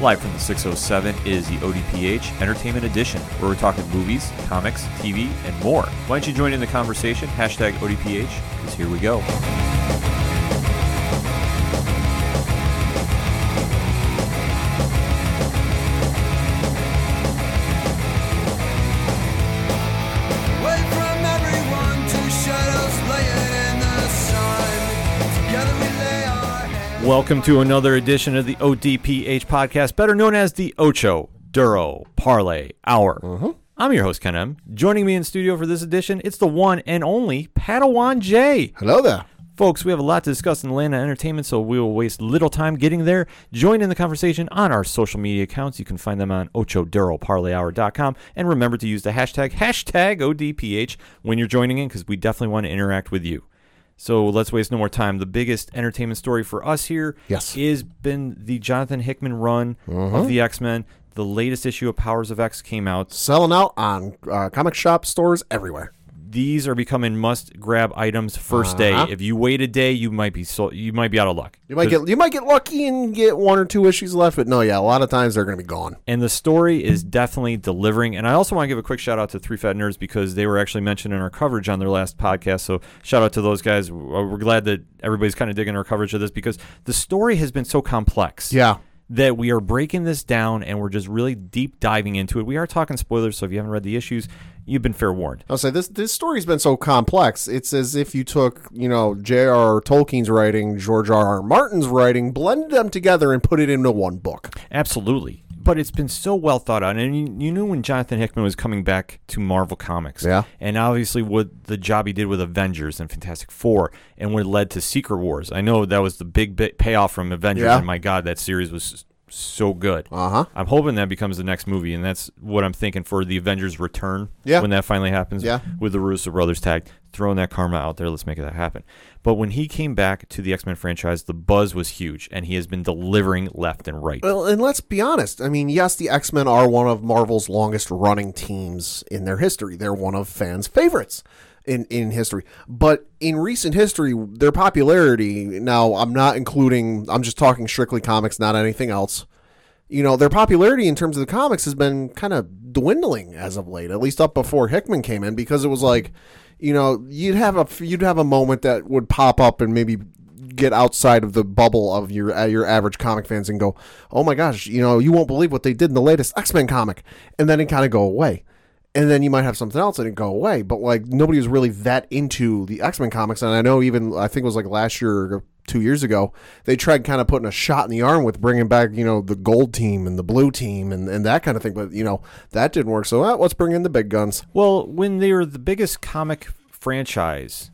Live from the 607 is the ODPH Entertainment Edition, where we're talking movies, comics, TV, and more. Why don't you join in the conversation? Hashtag ODPH, because here we go. Welcome to another edition of the ODPH podcast, better known as the Ocho Duro Parlay Hour. Uh-huh. I'm your host, Ken M. Joining me in studio for this edition, it's the one and only Padawan J. Hello there. Folks, we have a lot to discuss in the land of entertainment, so we will waste little time getting there. Join in the conversation on our social media accounts. You can find them on ochoduroparlayhour.com. And remember to use the hashtag, hashtag ODPH when you're joining in, because we definitely want to interact with you. So let's waste no more time. The biggest entertainment story for us here Yes. is been the Jonathan Hickman run of the X-Men. The latest issue of Powers of X came out. Selling out on uh, comic shop stores everywhere. These are becoming must-grab items 1st day. Uh-huh. If you wait a day, you might be so, you might be out of luck. You might get you might get lucky and get one or two issues left, but no, yeah, a lot of times they're going to be gone. and the story is definitely delivering. And I also want to give a quick shout out to Three Fat Nerds because they were actually mentioned in our coverage on their last podcast. So shout out to those guys. We're glad that everybody's kind of digging our coverage of this because the story has been so complex. Yeah. That we are breaking this down and we're just really deep diving into it. We are talking spoilers, so if you haven't read the issues, you've been fair warned. I'll say this this story's been so complex. It's as if you took, you know, J.R.R. Tolkien's writing, George R. R. Martin's writing, blended them together and put it into one book. Absolutely. But it's been so well thought out. And you, you knew when Jonathan Hickman was coming back to Marvel Comics. Yeah. And obviously, what the job he did with Avengers and Fantastic Four and what led to Secret Wars. I know that was the big bit payoff from Avengers. Yeah. And my God, that series was so good. Uh-huh. I'm hoping that becomes the next movie. And that's what I'm thinking for the Avengers return. Yeah. When that finally happens. Yeah. With the Russo brothers tag. Throwing that karma out there. Let's make that happen. But when he came back to the X Men franchise, the buzz was huge. And he has been delivering left and right. Well, and let's be honest. I mean, yes, the X Men are one of Marvel's longest running teams in their history. They're one of fans' favorites in, in history. But in recent history, their popularity, now I'm not including, I'm just talking strictly comics, not anything else. You know, their popularity in terms of the comics has been kind of dwindling as of late, at least up before Hickman came in, because it was like, you know, you'd have a you'd have a moment that would pop up and maybe get outside of the bubble of your uh, your average comic fans and go, "Oh my gosh, you know, you won't believe what they did in the latest X-Men comic." And then it kind of go away. And then you might have something else and it go away, but like nobody was really that into the X-Men comics and I know even I think it was like last year or 2 years ago, they tried kind of putting a shot in the arm with bringing back, you know, the gold team and the blue team and, and that kind of thing, but you know, that didn't work. So, uh, let's bring in the big guns. Well, when they were the biggest comic franchise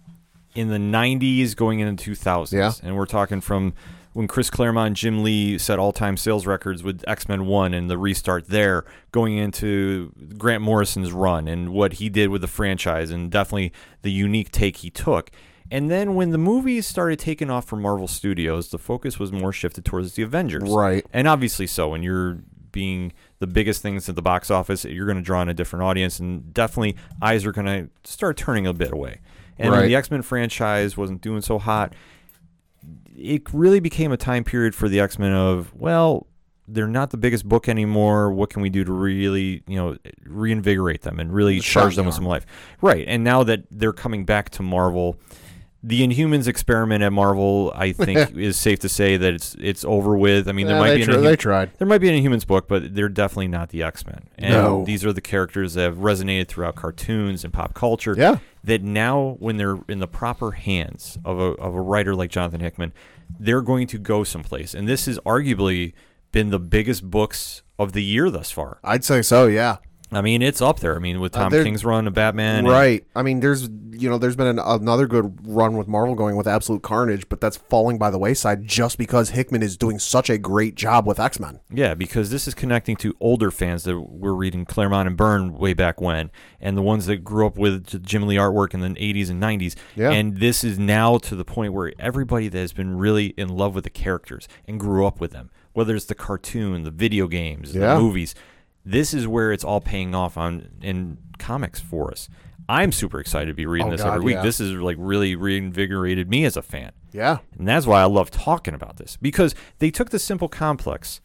in the 90s going into 2000s, Yeah. and we're talking from when Chris Claremont and Jim Lee set all time sales records with X Men 1 and the restart there, going into Grant Morrison's run and what he did with the franchise, and definitely the unique take he took. And then when the movies started taking off for Marvel Studios, the focus was more shifted towards the Avengers. Right. And obviously so, when you're being the biggest things at the box office, you're going to draw in a different audience, and definitely eyes are going to start turning a bit away. And Right. the X Men franchise wasn't doing so hot, it really became a time period for the X Men of, well, they're not the biggest book anymore. What can we do to really, you know, reinvigorate them and really charge them the with some life? Right. And now that they're coming back to Marvel, the Inhumans experiment at Marvel, I think, is safe to say that it's it's over with. I mean, there Yeah, might they, be an tr- they tried. there might be an Inhumans book, but they're definitely not the X Men. And No. these are the characters that have resonated throughout cartoons and pop culture. Yeah. That now, when they're in the proper hands of a of a writer like Jonathan Hickman, they're going to go someplace. And this has arguably been the biggest books of the year thus far. I'd say so, yeah. I mean, it's up there. I mean, with Tom Uh, King's run of Batman, and- Right. I mean, there's you know, there's been an, another good run with Marvel going with Absolute Carnage, but that's falling by the wayside just because Hickman is doing such a great job with X Men. Yeah, because this is connecting to older fans that were reading Claremont and Byrne way back when, and the ones that grew up with Jim Lee artwork in the 80s and 90s. Yeah. And this is now to the point where everybody that has been really in love with the characters and grew up with them, whether it's the cartoon, the video games, Yeah. the movies, this is where it's all paying off on in comics for us. I'm super excited to be reading Oh, this God, every week. yeah. This is like really reinvigorated me as a fan. Yeah. And that's why I love talking about this because they took the simple complex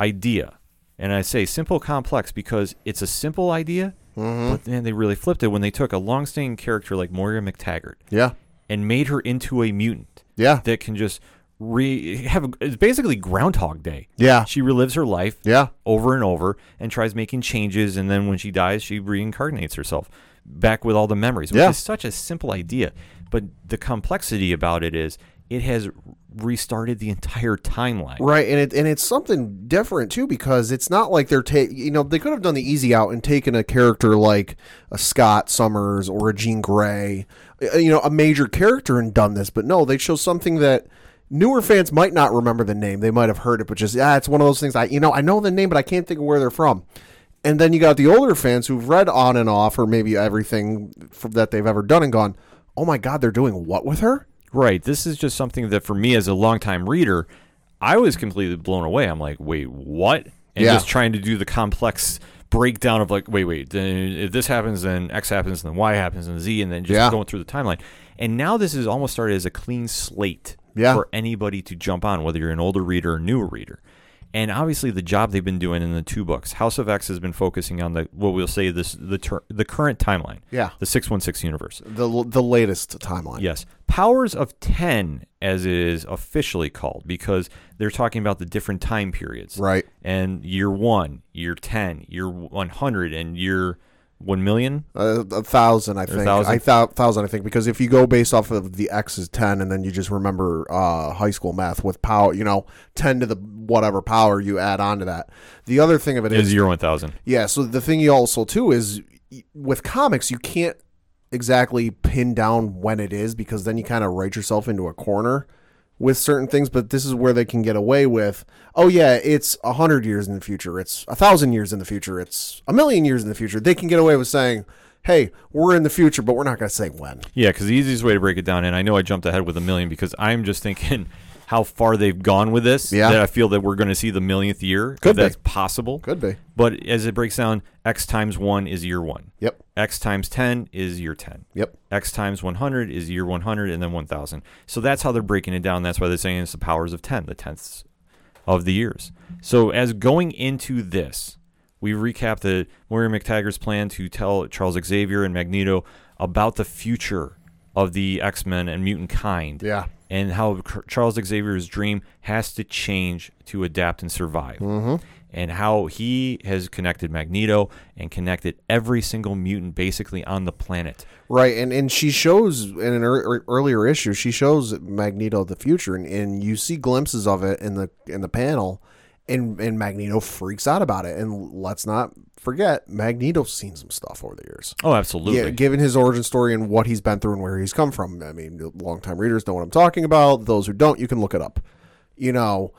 idea. And I say simple complex because it's a simple idea, Mm-hmm. but then they really flipped it when they took a long-standing character like Moira McTaggart Yeah. and made her into a mutant Yeah. that can just re have a, it's basically Groundhog Day. Yeah. She relives her life Yeah. over and over and tries making changes, and then when she dies, she reincarnates herself back with all the memories, which Yeah. is such a simple idea. But the complexity about it is it has restarted the entire timeline. Right, and it and it's something different too because it's not like they're taking. You know, they could have done the easy out and taken a character like a Scott Summers or a Jean Grey, uh, you know, a major character and done this. But no, they chose something that newer fans might not remember the name. They might have heard it, but just yeah, it's one of those things. I you know I know the name, but I can't think of where they're from. And then you got the older fans who've read on and off, or maybe everything from, that they've ever done, and gone, "Oh my God, they're doing what with her?" Right. This is just something that for me as a longtime reader, I was completely blown away. I'm like, wait, what? And Yeah. just trying to do the complex breakdown of like, wait, wait, then if this happens, then X happens, and then Y happens, and Z, and then just Yeah. going through the timeline. And now this is almost started as a clean slate Yeah. for anybody to jump on, whether you're an older reader or newer reader. And obviously, the job they've been doing in the two books, House of X has been focusing on the what we'll say this the ter- the current timeline, Yeah. the six one six universe. The the latest timeline. Yes. Powers of 10, as it is officially called, because they're talking about the different time periods. Right. And year one, year 10, year 100, and year 1 million. Uh, a thousand, I think. thousand? I thou- thousand, I think, because if you go based off of the X is ten, and then you just remember uh, high school math with power, you know, ten to the whatever power you add on to that. The other thing of it is, Is year 1000. yeah. So the thing you also too is with comics, you can't exactly pin down when it is because then you kind of write yourself into a corner with certain things. But this is where they can get away with, oh yeah, it's a hundred years in the future, it's a thousand years in the future, it's a million years in the future. They can get away with saying, hey, we're in the future, but we're not going to say when. Yeah, because the easiest way to break it down, and I know I jumped ahead with a million because I'm just thinking how far they've gone with this. Yeah. That I feel that we're going to see the millionth year. Could be. that's possible. Could be. But as it breaks down, X times 1 is year 1. Yep. X times 10 is year 10. Yep. X times 100 is year 100 and then 1000. So that's how they're breaking it down. That's why they're saying it's the powers of 10, the tenths of the years. So as going into this, we recap the Moira McTaggart's plan to tell Charles Xavier and Magneto about the future of the X-Men and mutant kind Yeah. And how Charles Xavier's dream has to change to adapt and survive. Mm-hmm. And how he has connected Magneto and connected every single mutant basically on the planet. Right, and and she shows in an ear earlier issue, she shows Magneto the future, and, and you see glimpses of it in the in the panel, and and Magneto freaks out about it. And let's not forget, Magneto's seen some stuff over the years. Oh, absolutely. Yeah, given his origin story and what he's been through and where he's come from. I mean, longtime readers know what I'm talking about. Those who don't, you can look it up. You know,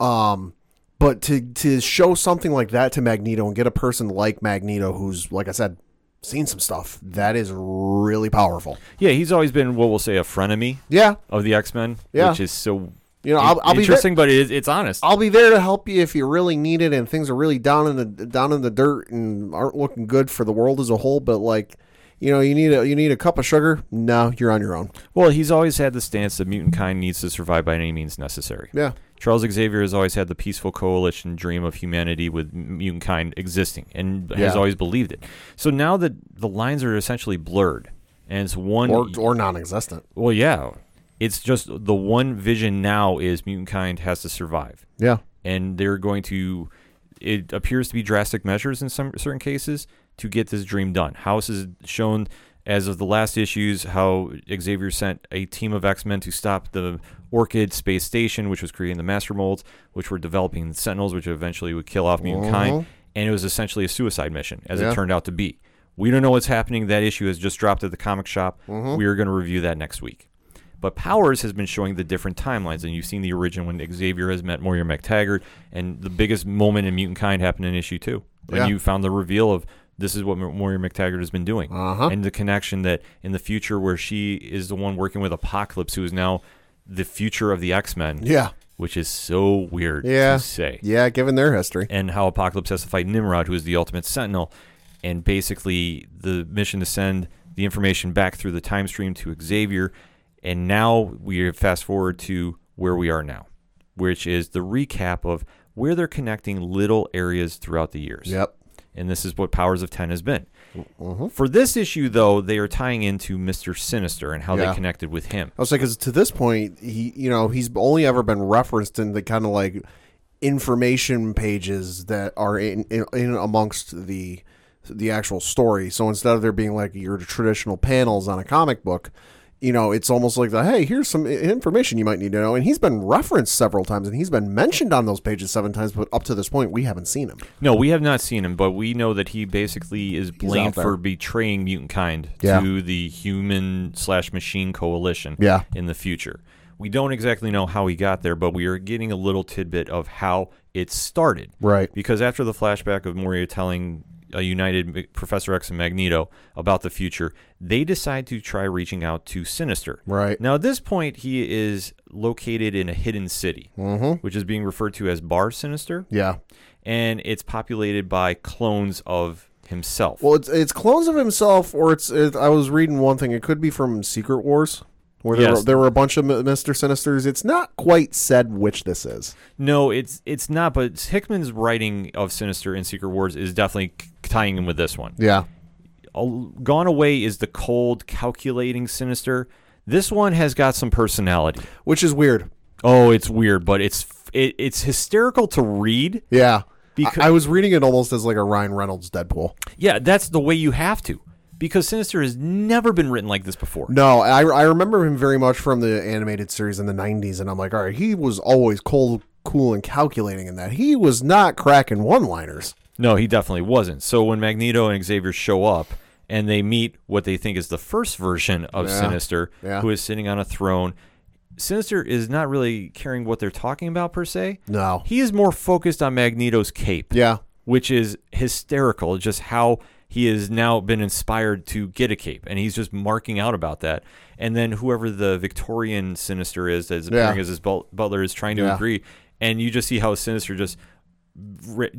um, but to to show something like that to Magneto and get a person like Magneto, who's like I said, seen some stuff, that is really powerful. Yeah, he's always been what we'll say a frenemy Yeah, of the X Men, Yeah. which is so you know, I'll, I'll be there, interesting, but it is, it's honest. I'll be there to help you if you really need it and things are really down in the down in the dirt and aren't looking good for the world as a whole. But like, you know, you need a you need a cup of sugar. No, you're on your own. well, he's always had the stance that mutant kind needs to survive by any means necessary. Yeah, Charles Xavier has always had the peaceful coalition dream of humanity with mutant kind existing and has always believed it. So now that the lines are essentially blurred and it's one or or non-existent. well yeah, it's just the one vision now is mutant kind has to survive. Yeah, and they're going to it appears to be drastic measures in some certain cases to get this dream done. House has shown as of the last issues how Xavier sent a team of X-Men to stop the Orchis space station which was creating the master molds which were developing the Sentinels which eventually would kill off mutant kind uh-huh. and it was essentially a suicide mission as Yeah. it turned out to be. We don't know what's happening. That issue has just dropped at the comic shop. Uh-huh. We are going to review that next week. But Powers has been showing the different timelines, and you've seen the origin when Xavier has met Moira McTaggart, and the biggest moment in Mutant Kind happened in issue two. When Yeah. you found the reveal of this is what Moira McTaggart has been doing, Uh-huh. and the connection that in the future where she is the one working with Apocalypse, who is now the future of the X Men, yeah, which is so weird Yeah. to say yeah. Given their history, and how Apocalypse has to fight Nimrod, who is the ultimate sentinel, and basically the mission to send the information back through the time stream to Xavier. And now we fast forward to where we are now, which is the recap of where they're connecting little areas throughout the years. Yep. And this is what Powers of 10 has been. Mm-hmm. For this issue, though, they are tying into Mr. Sinister and how Yeah. they connected with him. I was like, because to this point, he, you know, he's only ever been referenced in the kind of like information pages that are in, in, in amongst the the actual story. So instead of there being like your traditional panels on a comic book, you know, it's almost like the hey, here's some information you might need to know. And he's been referenced several times, and he's been mentioned on those pages seven times. But up to this point, we haven't seen him. No, we have not seen him, but we know that he basically is blamed for betraying mutant kind Yeah. to the human slash machine coalition Yeah. in the future. We don't exactly know how he got there, but we are getting a little tidbit of how it started. Right. Because after the flashback of Moria telling united Professor X and Magneto about the future, they decide to try reaching out to Sinister. Right. Now, at this point, he is located in a hidden city, mm-hmm. which is being referred to as Bar Sinister Yeah. and it's populated by clones of himself. Well, it's it's clones of himself, or it's. It, I was reading one thing. It could be from Secret Wars, where there, Yes. were, there were a bunch of Mister Sinisters. It's not quite said which this is. no, it's it's not. But Hickman's writing of Sinister in Secret Wars is definitely tying in with this one. Yeah. Gone away is the cold, calculating Sinister. This one has got some personality. Which is weird. Oh, it's weird, but it's it, it's hysterical to read. Yeah. Because- I, I was reading it almost as like a Ryan Reynolds Deadpool. Yeah, that's the way you have to, because Sinister has never been written like this before. No, I, I remember him very much from the animated series in the 90s, and I'm like, all right, he was always cold, cool, and calculating in that. He was not cracking one liners. No, he definitely wasn't. So when Magneto and Xavier show up and they meet what they think is the first version of Yeah. Sinister, Yeah. who is sitting on a throne, Sinister is not really caring what they're talking about per se. No. He is more focused on Magneto's cape, Yeah. which is hysterical, just how he has now been inspired to get a cape. And he's just marking out about that. And then whoever the Victorian Sinister is that's appearing as his butler is trying to Yeah. agree. And you just see how Sinister just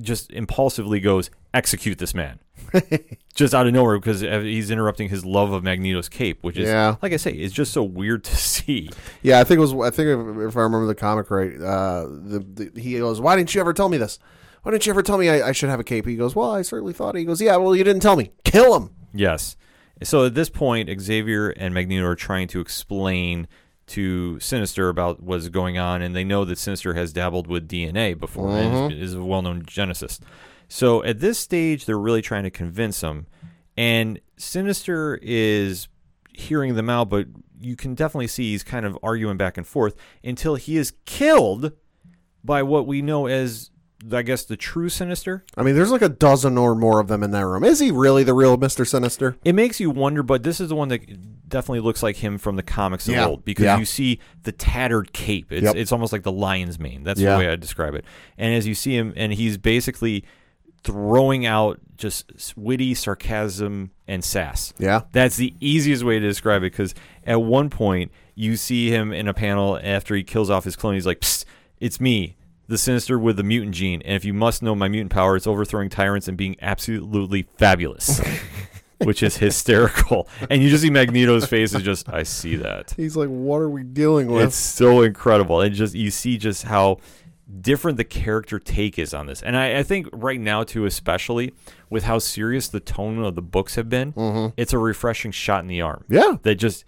just impulsively goes execute this man just out of nowhere because he's interrupting his love of magneto's cape which is Yeah. like i say it's just so weird to see Yeah, I think it was. I think if, if I remember the comic right, uh, the, the he goes, "Why didn't you ever tell me this? Why didn't you ever tell me I, I should have a cape?" He goes, "Well, I certainly thought." He goes, "Yeah, well, you didn't tell me. Kill him." yes so at this point xavier and magneto are trying to explain to sinister about what's going on and they know that sinister has dabbled with dna before and is, mm-hmm. is a well-known geneticist so at this stage they're really trying to convince him and sinister is hearing them out, but you can definitely see he's kind of arguing back and forth until he is killed by what we know as, I guess, the true Sinister. I mean, there's like a dozen or more of them in that room. Is he really the real Mister Sinister? It makes you wonder, but this is the one that definitely looks like him from the comics of Yeah. old because Yeah. you see the tattered cape. It's, Yep. it's almost like the lion's mane. That's Yeah. the way I describe it. And as you see him, and he's basically throwing out just witty sarcasm and sass. Yeah. That's the easiest way to describe it because at one point you see him in a panel after he kills off his clone. He's like, Psst, "It's me, the Sinister with the mutant gene, and if you must know my mutant power, it's overthrowing tyrants and being absolutely fabulous." Which is hysterical, and you just see Magneto's face is just, I see that. He's like, "What are we dealing with?" It's so incredible. And just you see just how different the character take is on this. And I, I think right now too, especially with how serious the tone of the books have been, it's a refreshing shot in the arm. Mm-hmm. Yeah. That just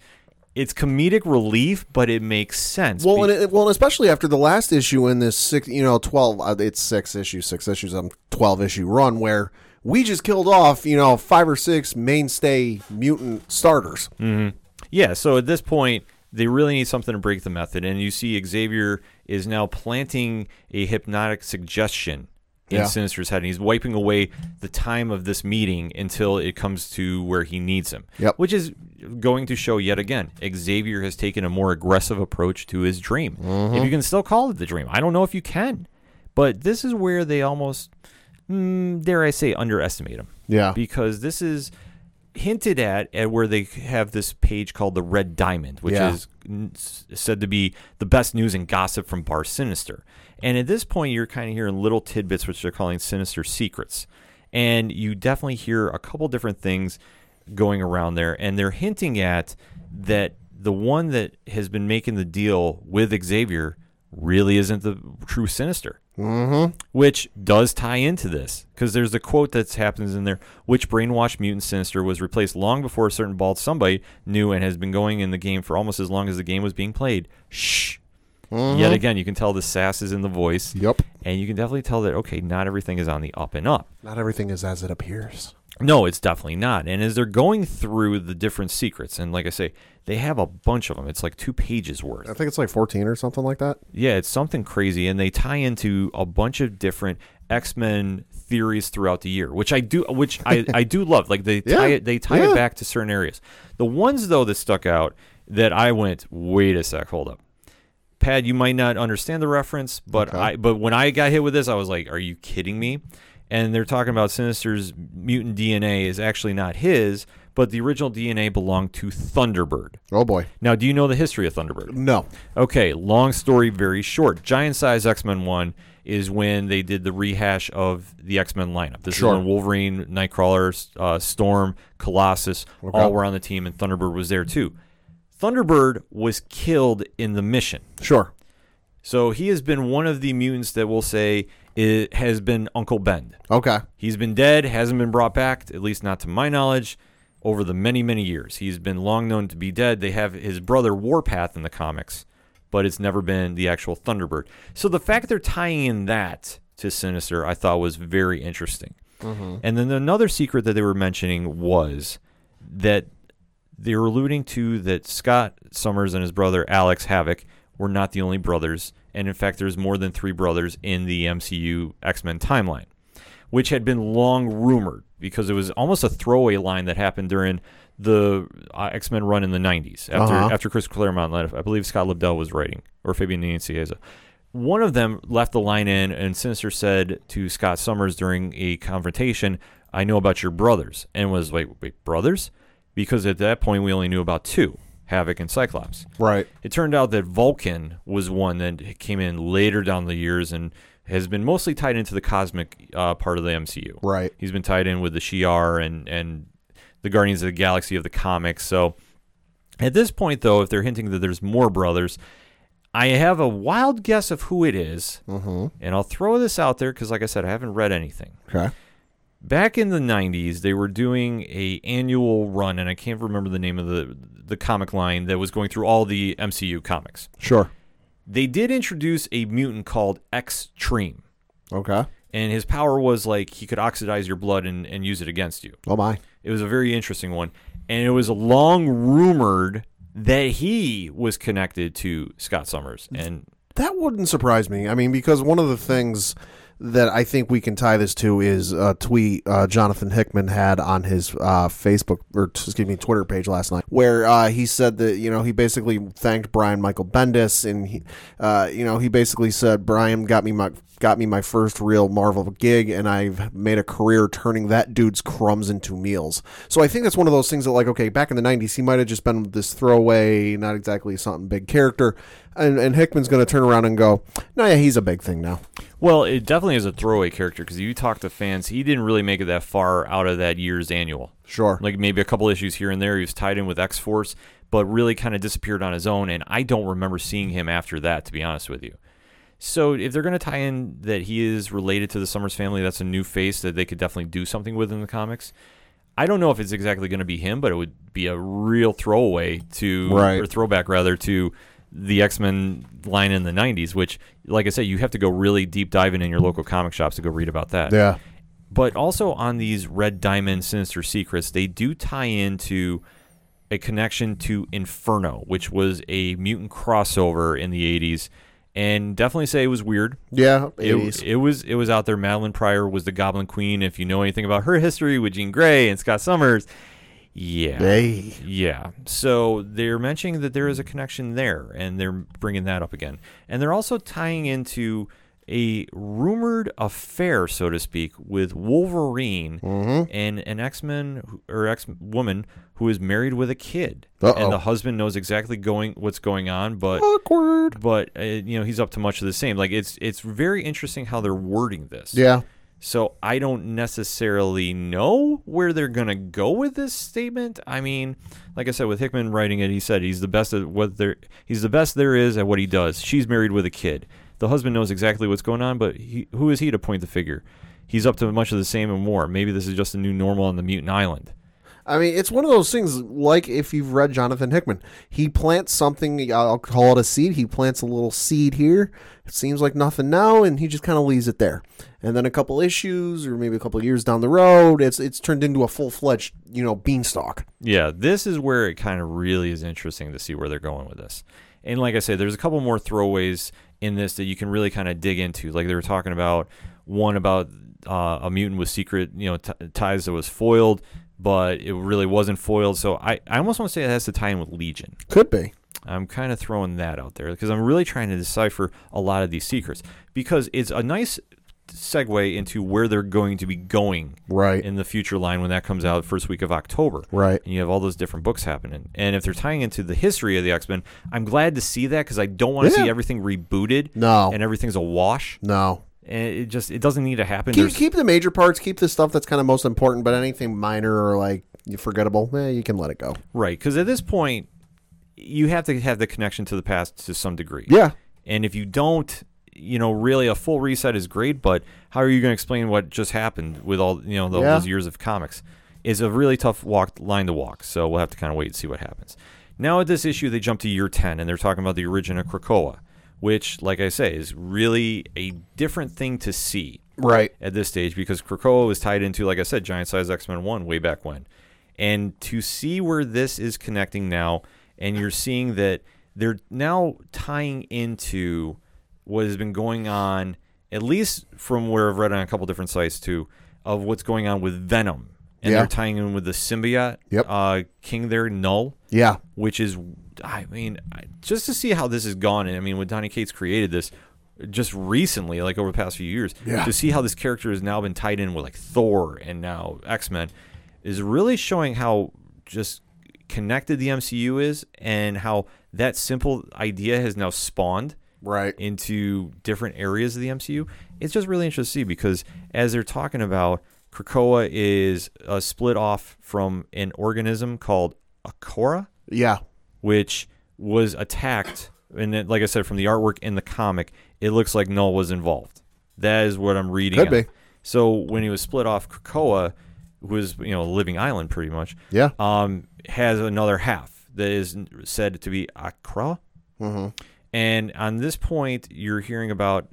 it's comedic relief, but it makes sense. Well, and it, well, and especially after the last issue in this six, you know, twelve. Uh, it's six issues, six issues, um, twelve issue run where we just killed off, you know, five or six mainstay mutant starters. Yeah, so at this point, they really need something to break the method. And you see Xavier is now planting a hypnotic suggestion in Yeah. Sinister's head. And he's wiping away the time of this meeting until it comes to where he needs him. Yep. Which is going to show yet again, Xavier has taken a more aggressive approach to his dream. If you can still call it the dream. I don't know if you can. But this is where they almost, mm, dare I say, underestimate him Yeah, because this is hinted at at where they have this page called the Red Diamond, which Yeah. is said to be the best news and gossip from Bar Sinister. And at this point, you're kind of hearing little tidbits, which they're calling Sinister Secrets. And you definitely hear a couple different things going around there. And they're hinting at that the one that has been making the deal with Xavier really isn't the true Sinister. Mm-hmm. which does tie into this because there's a quote that happens in there which brainwashed mutant sinister was replaced long before a certain bald somebody knew and has been going in the game for almost as long as the game was being played shh yet again you can tell the sass is in the voice Yep. and you can definitely tell that okay not everything is on the up and up Not everything is as it appears. No, it's definitely not. And as they're going through the different secrets, and like I say, they have a bunch of them. It's like two pages worth. I think it's like 14 or something like that. Yeah, it's something crazy, and they tie into a bunch of different X Men theories throughout the year, which I do, which I, I do love. Like they tie Yeah, it, they tie yeah. it back to certain areas. The ones though that stuck out that I went, wait a sec, hold up. Pad, you might not understand the reference, but Okay. I but when I got hit with this, I was like, "Are you kidding me?" And they're talking about Sinister's mutant DNA is actually not his, but the original DNA belonged to Thunderbird. Oh boy. Now, do you know the history of Thunderbird? No. Okay, long story, very short. Giant Size X Men 1 is when they did the rehash of the X Men lineup. This Sure. is when Wolverine, Nightcrawler, uh, Storm, Colossus all were on the team, and Thunderbird was there too. Thunderbird was killed in the mission. Sure. So he has been one of the mutants that will say it has been Uncle Ben. Okay. He's been dead, hasn't been brought back, at least not to my knowledge, over the many, many years. He's been long known to be dead. They have his brother Warpath in the comics, but it's never been the actual Thunderbird. So the fact they're tying in that to Sinister, I thought was very interesting. Mm-hmm. And then another secret that they were mentioning was that they were alluding to that Scott Summers and his brother Alex Havoc were not the only brothers, and in fact, there's more than three brothers in the MCU X Men timeline, which had been long rumored because it was almost a throwaway line that happened during the uh, X Men run in the '90s after Uh-huh. after Chris Claremont left. I believe Scott Lobdell was writing, or Fabian Nicieza. One of them left the line in, and Sinister said to Scott Summers during a confrontation, "I know about your brothers," and was like, "Wait, brothers?" Because at that point we only knew about two, Havoc and Cyclops. Right. It turned out that Vulcan was one that came in later down the years and has been mostly tied into the cosmic uh, part of the MCU. Right. He's been tied in with the Shi'ar and and the Guardians of the Galaxy of the comics. So at this point, though, if they're hinting that there's more brothers, I have a wild guess of who it is, Mm-hmm. and I'll throw this out there because, like I said, I haven't read anything. Okay. Back in the '90s, they were doing a annual run, and I can't remember the name of the the comic line that was going through all the MCU comics. Sure. They did introduce a mutant called Extreme, Okay. and his power was like he could oxidize your blood and, and use it against you. Oh my. It was a very interesting one, and it was long rumored that he was connected to Scott Summers, and That wouldn't surprise me. I mean, because one of the things that I think we can tie this to is a tweet uh, Jonathan Hickman had on his uh, Facebook or excuse me Twitter page last night, where uh, he said that you know he basically thanked Brian Michael Bendis, and he, uh, you know he basically said Brian got me my got me my first real Marvel gig, and I've made a career turning that dude's crumbs into meals. So I think that's one of those things that like okay, back in the '90s he might have just been this throwaway, not exactly something big character, and, and Hickman's going to turn around and go, no, yeah, he's a big thing now. well, it definitely is a throwaway character because you talk to fans, he didn't really make it that far out of that year's annual. Sure. like maybe a couple issues here and there. He was tied in with X Force, but really kind of disappeared on his own. And I don't remember seeing him after that, to be honest with you. So if they're going to tie in that he is related to the Summers family, that's a new face that they could definitely do something with in the comics. I don't know if it's exactly going to be him, but it would be a real throwaway to Right. or throwback rather to the X Men line in the '90s. Which, like I said, you have to go really deep diving in your local comic shops to go read about that yeah. but also on these red diamond sinister secrets they do tie into a connection to inferno which was a mutant crossover in the 80s and definitely say it was weird Yeah. it, 80s. it was it was out there madelyne pryor was the goblin queen if you know anything about her history with jean grey and scott summers yeah Hey. yeah. So they're mentioning that there is a connection there, and they're bringing that up again. And they're also tying into a rumored affair, so to speak, with Wolverine Mm-hmm. and an X Men or X woman who is married with a kid, Uh-oh. and the husband knows exactly going what's going on, but Awkward. but uh, you know he's up to much of the same. Like it's it's very interesting how they're wording this. Yeah. So I don't necessarily know where they're gonna go with this statement. I mean, like I said, with Hickman writing it, he said he's the best at what there he's the best there is at what he does. She's married with a kid. The husband knows exactly what's going on, but he, who is he to point the figure? He's up to much of the same and more. Maybe this is just a new normal on the mutant island. I mean, it's one of those things like if you've read Jonathan Hickman, he plants something, I'll call it a seed. He plants a little seed here. It seems like nothing now, and he just kind of leaves it there. And then a couple issues, or maybe a couple years down the road, it's it's turned into a full fledged, you know, beanstalk. Yeah, this is where it kind of really is interesting to see where they're going with this. And like I said, there's a couple more throwaways in this that you can really kind of dig into. Like they were talking about one about uh, a mutant with secret, you know, t- ties that was foiled, but it really wasn't foiled. So I, I almost want to say it has to tie in with Legion. Could be. I'm kind of throwing that out there because I'm really trying to decipher a lot of these secrets because it's a nice segue into where they're going to be going Right. in the future line when that comes out first week of October. Right. And you have all those different books happening. And if they're tying into the history of the X Men, I'm glad to see that because I don't want to Yeah. see everything rebooted No. and everything's a wash. No. And it just it doesn't need to happen. Keep, keep the major parts, keep the stuff that's kind of most important, but anything minor or like forgettable, eh, you can let it go. right because at this point you have to have the connection to the past to some degree. Yeah. And if you don't, you know, really a full reset is great, but how are you going to explain what just happened with all you know all Yeah. those years of comics? Is a really tough walk line to walk. So we'll have to kind of wait and see what happens. Now at this issue, they jump to year ten, and they're talking about the origin of Krakoa, which, like I say, is really a different thing to see Right. at this stage because Krakoa was tied into, like I said, Giant Size X Men 1 way back when. And to see where this is connecting now, and you're seeing that they're now tying into what has been going on, at least from where I've read on a couple different sites too, of what's going on with Venom. And Yeah. they're tying in with the symbiote Yep. uh, king there, Knull Yeah. which is, I mean, I- just to see how this has gone. And I mean, when Donny Cates created this just recently, like over the past few years, Yeah. to see how this character has now been tied in with like Thor and now X Men is really showing how just connected the MCU is and how that simple idea has now spawned Right. into different areas of the MCU. It's just really interesting to see because as they're talking about, Krakoa is uh, split off from an organism called Akora Yeah. which was attacked. And then, like I said, from the artwork in the comic, it looks like Knull was involved. That is what I'm reading. Could on. be. So when he was split off, Krakoa, who was you know a living island pretty much, Yeah. um, has another half that is said to be Akra. Mm-hmm. And on this point, you're hearing about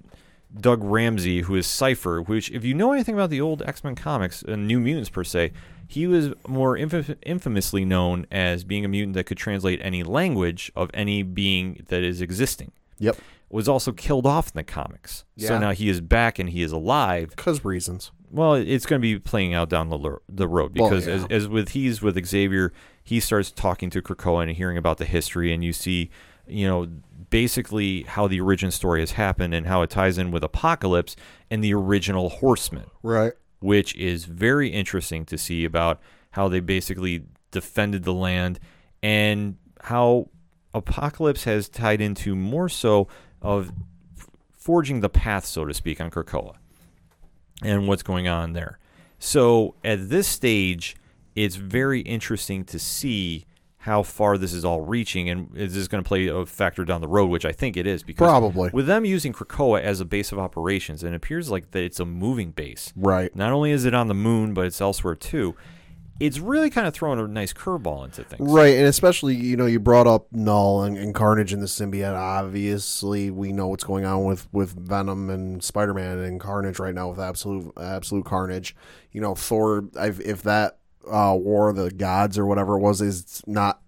Doug Ramsey, who is Cypher, which, if you know anything about the old X Men comics, and New Mutants per se, he was more infam- infamously known as being a mutant that could translate any language of any being that is existing. Yep. Was also killed off in the comics. Yeah. So now he is back and he is alive. Because reasons. Well, it's going to be playing out down the, the road Well, because yeah. as, as with he's with Xavier, he starts talking to Krakoa and hearing about the history, and you see, you know, basically how the origin story has happened and how it ties in with Apocalypse and the original Horsemen, Right. which is very interesting to see about how they basically defended the land and how Apocalypse has tied into more so of forging the path, so to speak, on Krakoa and what's going on there. So at this stage, it's very interesting to see how far this is all reaching, and is this going to play a factor down the road? Which I think it is, because Probably. with them using Krakoa as a base of operations, and it appears like that it's a moving base. Right. Not only is it on the moon, but it's elsewhere too. It's really kind of throwing a nice curveball into things. Right, and especially you know you brought up Knull and, and Carnage and the symbiote. Obviously, we know what's going on with with Venom and Spider Man and Carnage right now with absolute absolute Carnage. You know Thor. I've, if that uh, War of the Gods or whatever it was is not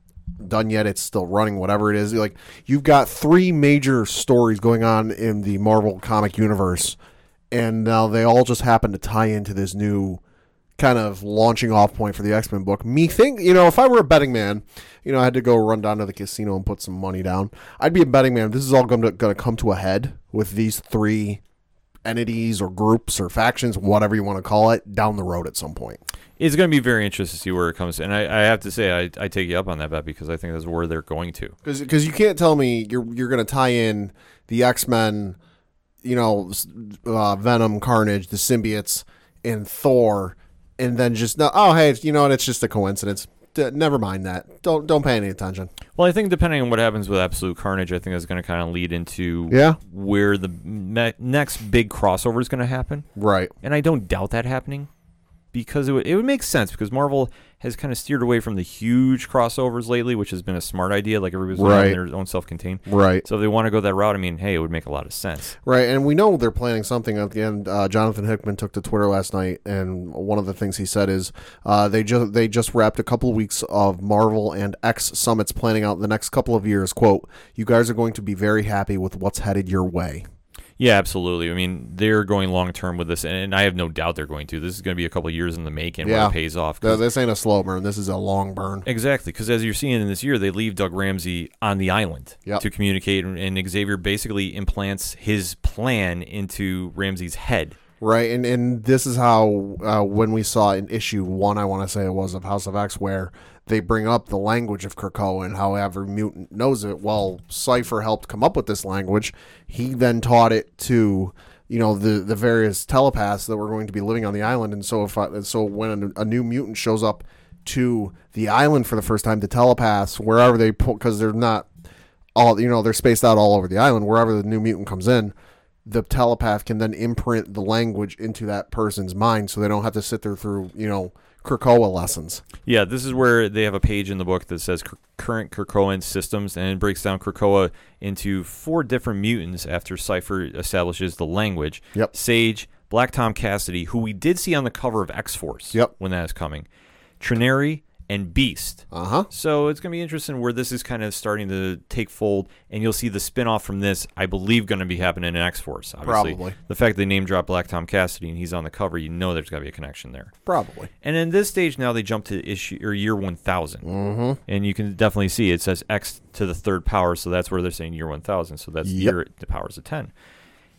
done yet, it's still running. Whatever it is, like you've got three major stories going on in the Marvel comic universe, and now they all just happen to tie into this new kind of launching off point for the X Men book. Me think, you know, if I were a betting man, you know, I had to go run down to the casino and put some money down. I'd be a betting man. This is all going to, going to come to a head with these three entities or groups or factions, whatever you want to call it, down the road at some point. It's going to be very interesting to see where it comes. And I, I have to say, I, I take you up on that bet because I think that's where they're going to. Because you can't tell me you're you're going to tie in the X Men, you know, uh, Venom, Carnage, the symbiotes, and Thor, and then just no. Oh, hey, you know what? It's just a coincidence. d- never mind that. Don't don't pay any attention. Well, I think depending on what happens with Absolute Carnage, I think that's going to kind of lead into Yeah. where the me- next big crossover is going to happen. Right. And I don't doubt that happening because it would, it would make sense because Marvel has kind of steered away from the huge crossovers lately, which has been a smart idea. Like everybody's Right. their own self-contained. Right. So if they want to go that route, I mean, hey, it would make a lot of sense. Right, and we know they're planning something at the end. Uh, Jonathan Hickman took to Twitter last night, and one of the things he said is uh, they just they just wrapped a couple of weeks of Marvel and X summits planning out the next couple of years. "Quote: You guys are going to be very happy with what's headed your way." Yeah, absolutely. I mean, they're going long term with this, and, and I have no doubt they're going to. This is going to be a couple of years in the making where Yeah. it pays off. Th- This ain't a slow burn. This is a long burn. Exactly, because as you're seeing in this year, they leave Doug Ramsey on the island Yep. to communicate, and, and Xavier basically implants his plan into Ramsey's head. Right, and and this is how uh, when we saw in issue one, I want to say it was of House of X, where they bring up the language of Krakoa and how every mutant knows it. Well, Cypher helped come up with this language. He then taught it to you know the the various telepaths that were going to be living on the island, and so if I, so when a, a new mutant shows up to the island for the first time, the telepaths wherever they because they're not all you know they're spaced out all over the island wherever the new mutant comes in the telepath can then imprint the language into that person's mind so they don't have to sit there through you know Krakoa lessons Yeah, this is where they have a page in the book that says cur- current Krakoan systems, and it breaks down Krakoa into four different mutants after Cypher establishes the language. Yep. Sage, Black Tom Cassidy, who we did see on the cover of X Force Yep. when that is coming, Trinary, and Beast. Uh-huh So it's going to be interesting where this is kind of starting to take fold, and you'll see the spin off from this, I believe, going to be happening in X Force. Obviously, Probably. the fact they name drop Black Tom Cassidy and he's on the cover, you know there's got to be a connection there. probably And in this stage now, they jump to issue or year 1000, mm-hmm. and you can definitely see it says X to the third power, so that's where they're saying year 1000. So that's Yep. year the powers of 10.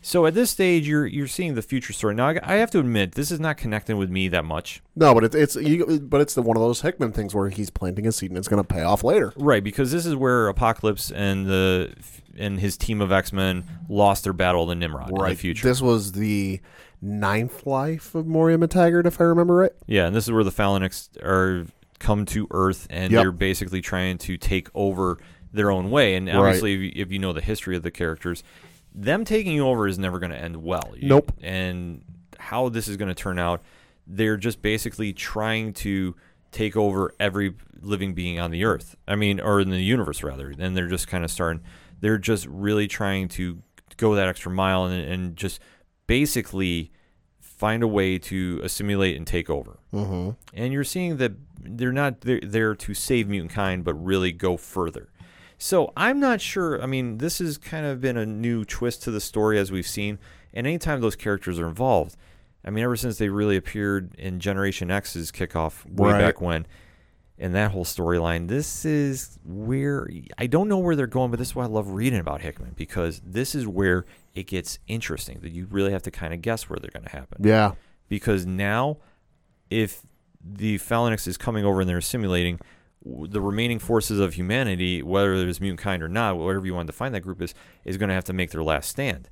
So at this stage, you're you're seeing the future story. Now, I, I have to admit, this is not connecting with me that much. no but it's it's you, but it's the one of those Hickman things where he's planting a seed and it's going to pay off later Right, because this is where Apocalypse and the and his team of X Men lost their battle to Nimrod in the future. this was the ninth life of Moria McTaggart if I remember right yeah, and this is where the Phalanx are come to Earth, and Yep. they're basically trying to take over their own way. And obviously, if, you, if you know the history of the characters, them taking over is never going to end well. You- Nope. And how this is going to turn out, they're just basically trying to take over every living being on the earth. I mean, or in the universe rather. And they're just kind of starting. They're just really trying to go that extra mile and, and just basically find a way to assimilate and take over. mm-hmm. And you're seeing that they're not there, there to save mutant kind, but really go further. So I'm not sure. I mean, this has kind of been a new twist to the story as we've seen. And anytime those characters are involved, I mean, ever since they really appeared in Generation X's kickoff way Right. back when, and that whole storyline, this is where I don't know where they're going, but this is why I love reading about Hickman because this is where it gets interesting. That you really have to kind of guess where they're going to happen yeah because now if the Phalanx is coming over and they're assimilating w- the remaining forces of humanity, whether there's mutant kind or not, whatever you want to define that group is, is going to have to make their last stand.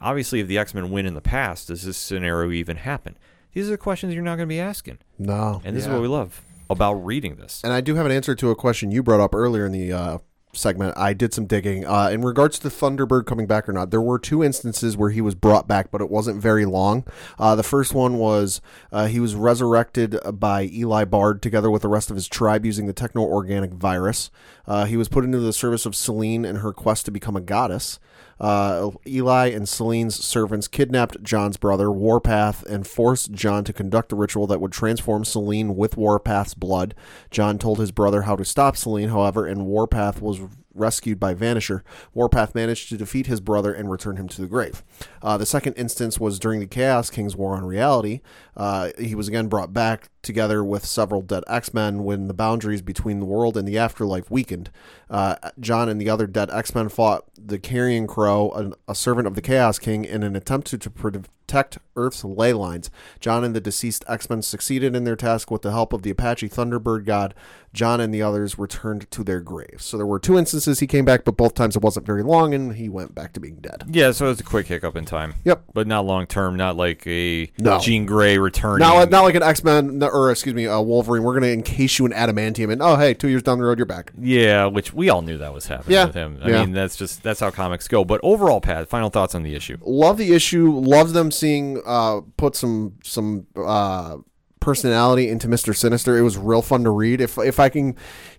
Obviously, if the X Men win in the past, does this scenario even happen? These are the questions you're not going to be asking, no and this yeah. is what we love about reading this. And I do have an answer to a question you brought up earlier in the uh, segment. I did some digging uh, in regards to Thunderbird coming back or not. There were two instances where he was brought back, but it wasn't very long. Uh, the first one was uh, he was resurrected by Eli Bard together with the rest of his tribe using the techno organic virus. Uh, he was put into the service of Selene in her quest to become a goddess. Uh, Eli and Selene's servants kidnapped John's brother, Warpath, and forced John to conduct a ritual that would transform Selene with Warpath's blood. John told his brother how to stop Selene, however, and Warpath was rescued by Vanisher. Warpath managed to defeat his brother and return him to the grave. Uh, the second instance was during the Chaos King's War on Reality. Uh, he was again brought back together with several dead X Men when the boundaries between the world and the afterlife weakened. Uh, John and the other dead X Men fought the Carrion Crow, a, a servant of the Chaos King, in an attempt to, to pre- protect Earth's ley lines. John and the deceased X Men succeeded in their task with the help of the Apache Thunderbird god. John and the others returned to their graves. So there were two instances he came back, but both times it wasn't very long, and he went back to being dead. Yeah, so it was a quick hiccup in time. Yep. But not long term, not like a No. Jean Grey returning. Not, like- not like an X Men, or excuse me, a Wolverine. We're going to encase you in adamantium, and oh, hey, two years down the road, you're back. Yeah, which we all knew that was happening Yeah, with him. I yeah. mean, that's just that's how comics go. But overall, Pat, final thoughts on the issue. love the issue. Love them seeing uh, put some some uh, personality into Mister Sinister. It was real fun to read. If if I can,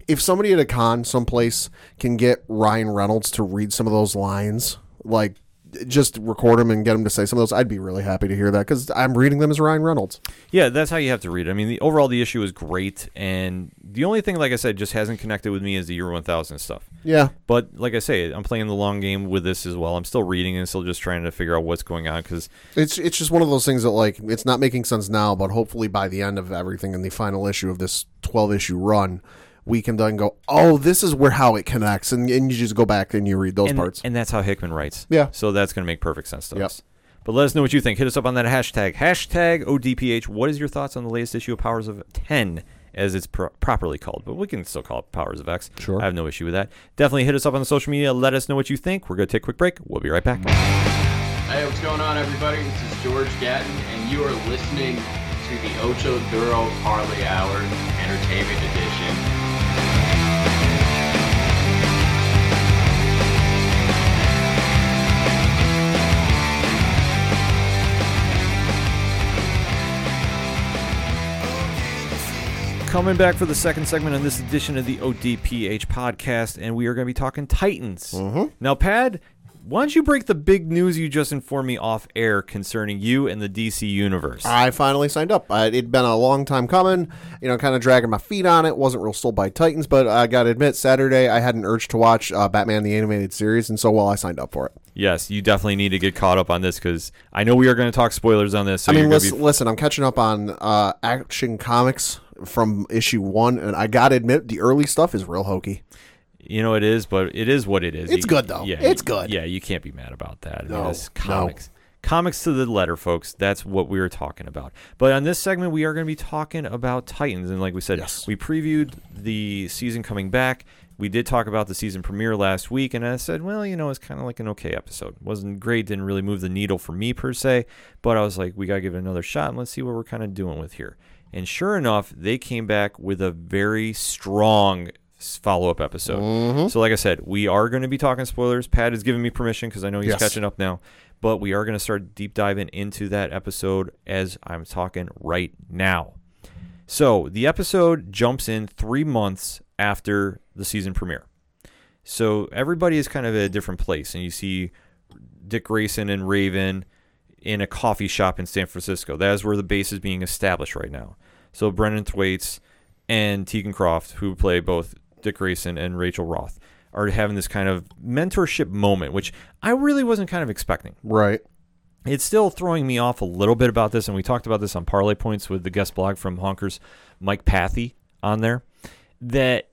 if somebody at a con someplace can get Ryan Reynolds to read some of those lines, like just record them and get them to say some of those, I'd be really happy to hear that because I'm reading them as Ryan Reynolds. Yeah, that's how you have to read it. I mean, the overall the issue is great, and the only thing, like I said, just hasn't connected with me is the year one thousand stuff. Yeah, But like I say, I'm playing the long game with this as well. I'm still reading and still just trying to figure out what's going on because it's it's just one of those things that like it's not making sense now, but hopefully by the end of everything in the final issue of this 12 issue run. We can then go, oh, this is where how it connects, and, and you just go back and you read those and, parts. and that's how Hickman writes. Yeah. So that's going to make perfect sense to Yep. us. But let us know what you think. Hit us up on that hashtag. Hashtag ODPH. What is your thoughts on the latest issue of Powers of 10, as it's pro- properly called? But we can still call it Powers of X. Sure. I have no issue with that. Definitely hit us up on the social media. Let us know what you think. We're going to take a quick break. We'll be right back. Hey, what's going on, everybody? This is George Gatton, and you are listening to the Ocho Duro Parlay Hour Entertainment Edition. Coming back for the second segment on this edition of the ODPH podcast, and we are going to be talking Titans. Mm-hmm. Now, Pad, why don't you break the big news you just informed me off air concerning you and the DC universe? I finally signed up. I, it'd been a long time coming, you know, kind of dragging my feet on it. Wasn't real sold by Titans, but I got to admit, Saturday I had an urge to watch uh, Batman the Animated Series, and so well, I signed up for it. yes, you definitely need to get caught up on this because I know we are going to talk spoilers on this. So I mean, listen, be- listen, I'm catching up on uh, Action Comics from issue one, and I got to admit, the early stuff is real hokey. you know it is, but it is what it is. It's You- good, though. Yeah, It's you- good. Yeah, you can't be mad about that. I mean, No, no. comics. Comics to the letter, folks. That's what we were talking about. But on this segment, we are going to be talking about Titans. And like we said, Yes. we previewed the season coming back. We did talk about the season premiere last week, and I said, well, you know, it's kind of like an okay episode. wasn't great, didn't really move the needle for me per se, but I was like, we got to give it another shot and let's see what we're kind of doing with here. And sure enough, they came back with a very strong follow up episode. Mm-hmm. So, like I said, we are going to be talking spoilers. Pat has given me permission because I know he's Yes. catching up now. But we are going to start deep diving into that episode as I'm talking right now. So, the episode jumps in three months after the season premiere. So, everybody is kind of at a different place. And you see Dick Grayson and Raven in a coffee shop in San Francisco. That is where the base is being established right now. So Brenton Thwaites and Tegan Croft, who play both Dick Grayson and Rachel Roth, are having this kind of mentorship moment, which I really wasn't kind of expecting. Right. It's still throwing me off a little bit about this, and we talked about this on Parlay Points with the guest blog from Honkers, Mike Pathy, on there. That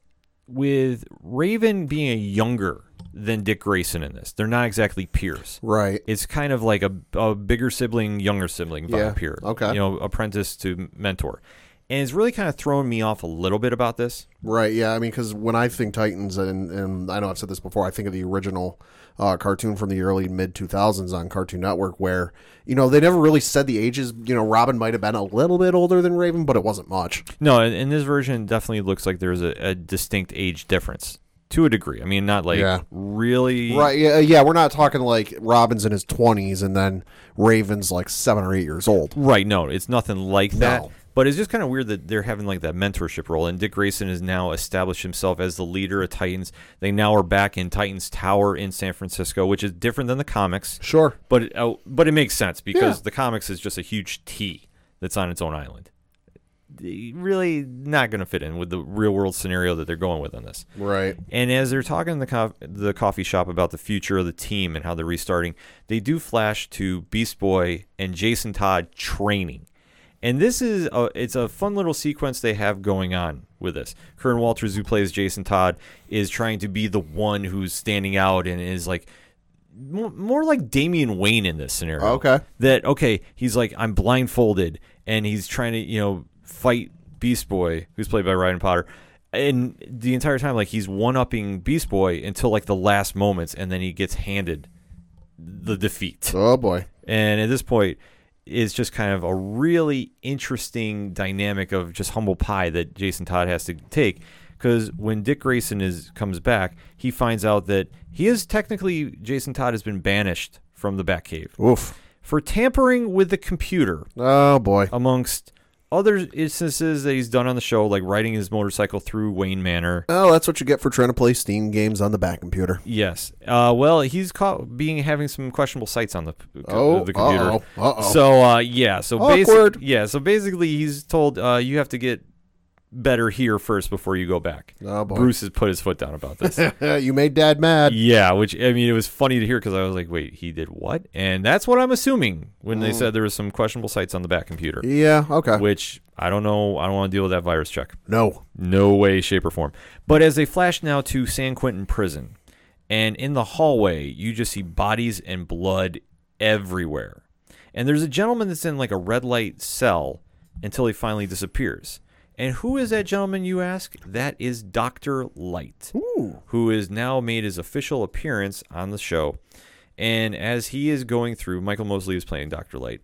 with Raven being a younger than Dick Grayson in this, they're not exactly peers Right. it's kind of like a, a bigger sibling, younger sibling vibe Yeah, here. okay. You know, apprentice to mentor. And it's really kind of thrown me off a little bit about this. Right. Yeah. I mean, because when I think Titans, and, and I know I've said this before, I think of the original uh, cartoon from the early mid 2000s on Cartoon Network, where you know they never really said the ages. You know, Robin might have been a little bit older than Raven, but it wasn't much. No, in, in this version, definitely looks like there's a, a distinct age difference to a degree. I mean, not like Yeah. really. Right. Yeah. Yeah. We're not talking like Robin's in his 20s and then Raven's like seven or eight years old. Right. No, it's nothing like that. No. But it's just kind of weird that they're having like that mentorship role. And Dick Grayson has now established himself as the leader of Titans. They now are back in Titans Tower in San Francisco, which is different than the comics. Sure. But it, uh, but it makes sense because Yeah. the comics is just a huge T that's on its own island. Really not going to fit in with the real world scenario that they're going with on this. Right. And as they're talking in the co- the coffee shop about the future of the team and how they're restarting, they do flash to Beast Boy and Jason Todd training. And this is a, it's a fun little sequence they have going on with this. Curran Walters, who plays Jason Todd, is trying to be the one who's standing out and is like more, more like Damian Wayne in this scenario. Okay. That okay, he's like I'm blindfolded and he's trying to you know fight Beast Boy, who's played by Ryan Potter, and the entire time like he's one upping Beast Boy until like the last moments, and then he gets handed the defeat. Oh boy. And at this point, it's just kind of a really interesting dynamic of just humble pie that Jason Todd has to take. Because when Dick Grayson is comes back, he finds out that he is technically Jason Todd has been banished from the Batcave Oof. for tampering with the computer, Oh boy. amongst other instances that he's done on the show, like riding his motorcycle through Wayne Manor. Oh, that's what you get for trying to play Steam games on the back computer. Yes. Uh, well, he's caught being having some questionable sites on the Oh, the computer. uh-oh, uh-oh. So uh, yeah, so basically, yeah, so basically, he's told uh, you have to get better here first before you go back. Oh boy. Bruce has put his foot down about this. you made Dad mad. yeah, which I mean, it was funny to hear because I was like, wait, he did what? And that's what I'm assuming when Mm. they said there was some questionable sites on the back computer. Yeah. Okay. Which I don't know. I don't want to deal with that virus check. No. No way, shape, or form. But as they flash now to San Quentin prison, and in the hallway, you just see bodies and blood everywhere. And there's a gentleman that's in like a red light cell until he finally disappears. And who is that gentleman, you ask? That is Dr. Light, Ooh. who has now made his official appearance on the show. And as he is going through, Michael Mosley is playing Dr. Light.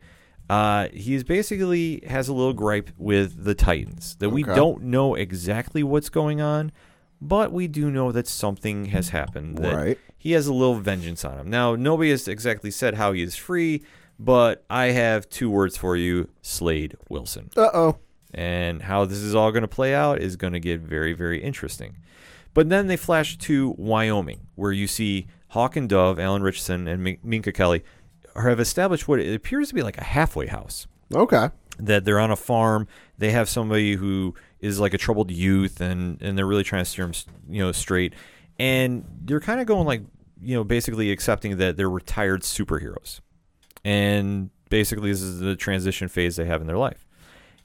Uh, he's basically has a little gripe with the Titans that we Okay. don't know exactly what's going on, but we do know that something has happened. That Right. He has a little vengeance on him. Now, nobody has exactly said how he is free, but I have two words for you: Slade Wilson. Uh oh. And how this is all going to play out is going to get very, very interesting. But then they flash to Wyoming, where you see Hawk and Dove, Alan Ritchson, and Minka Kelly have established what it appears to be like a halfway house. Okay. That they're on a farm. They have somebody who is like a troubled youth, and and they're really trying to steer him, you know, straight. And they're kind of going like, you know, basically accepting that they're retired superheroes, and basically this is the transition phase they have in their life.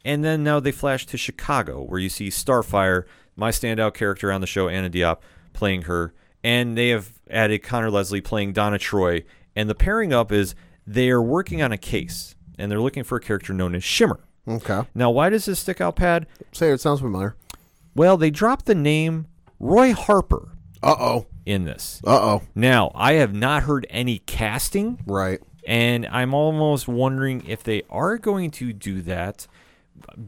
And then now they flash to Chicago, where you see Starfire, my standout character on the show, Anna Diop, playing her. And they have added Conor Leslie playing Donna Troy. And the pairing up is they are working on a case, and they're looking for a character known as Shimmer. Okay. Now, why does this stick out, Pad? Say it sounds familiar. Well, they dropped the name Roy Harper Uh oh. in this. Uh oh. Now, I have not heard any casting Right. And I'm almost wondering if they are going to do that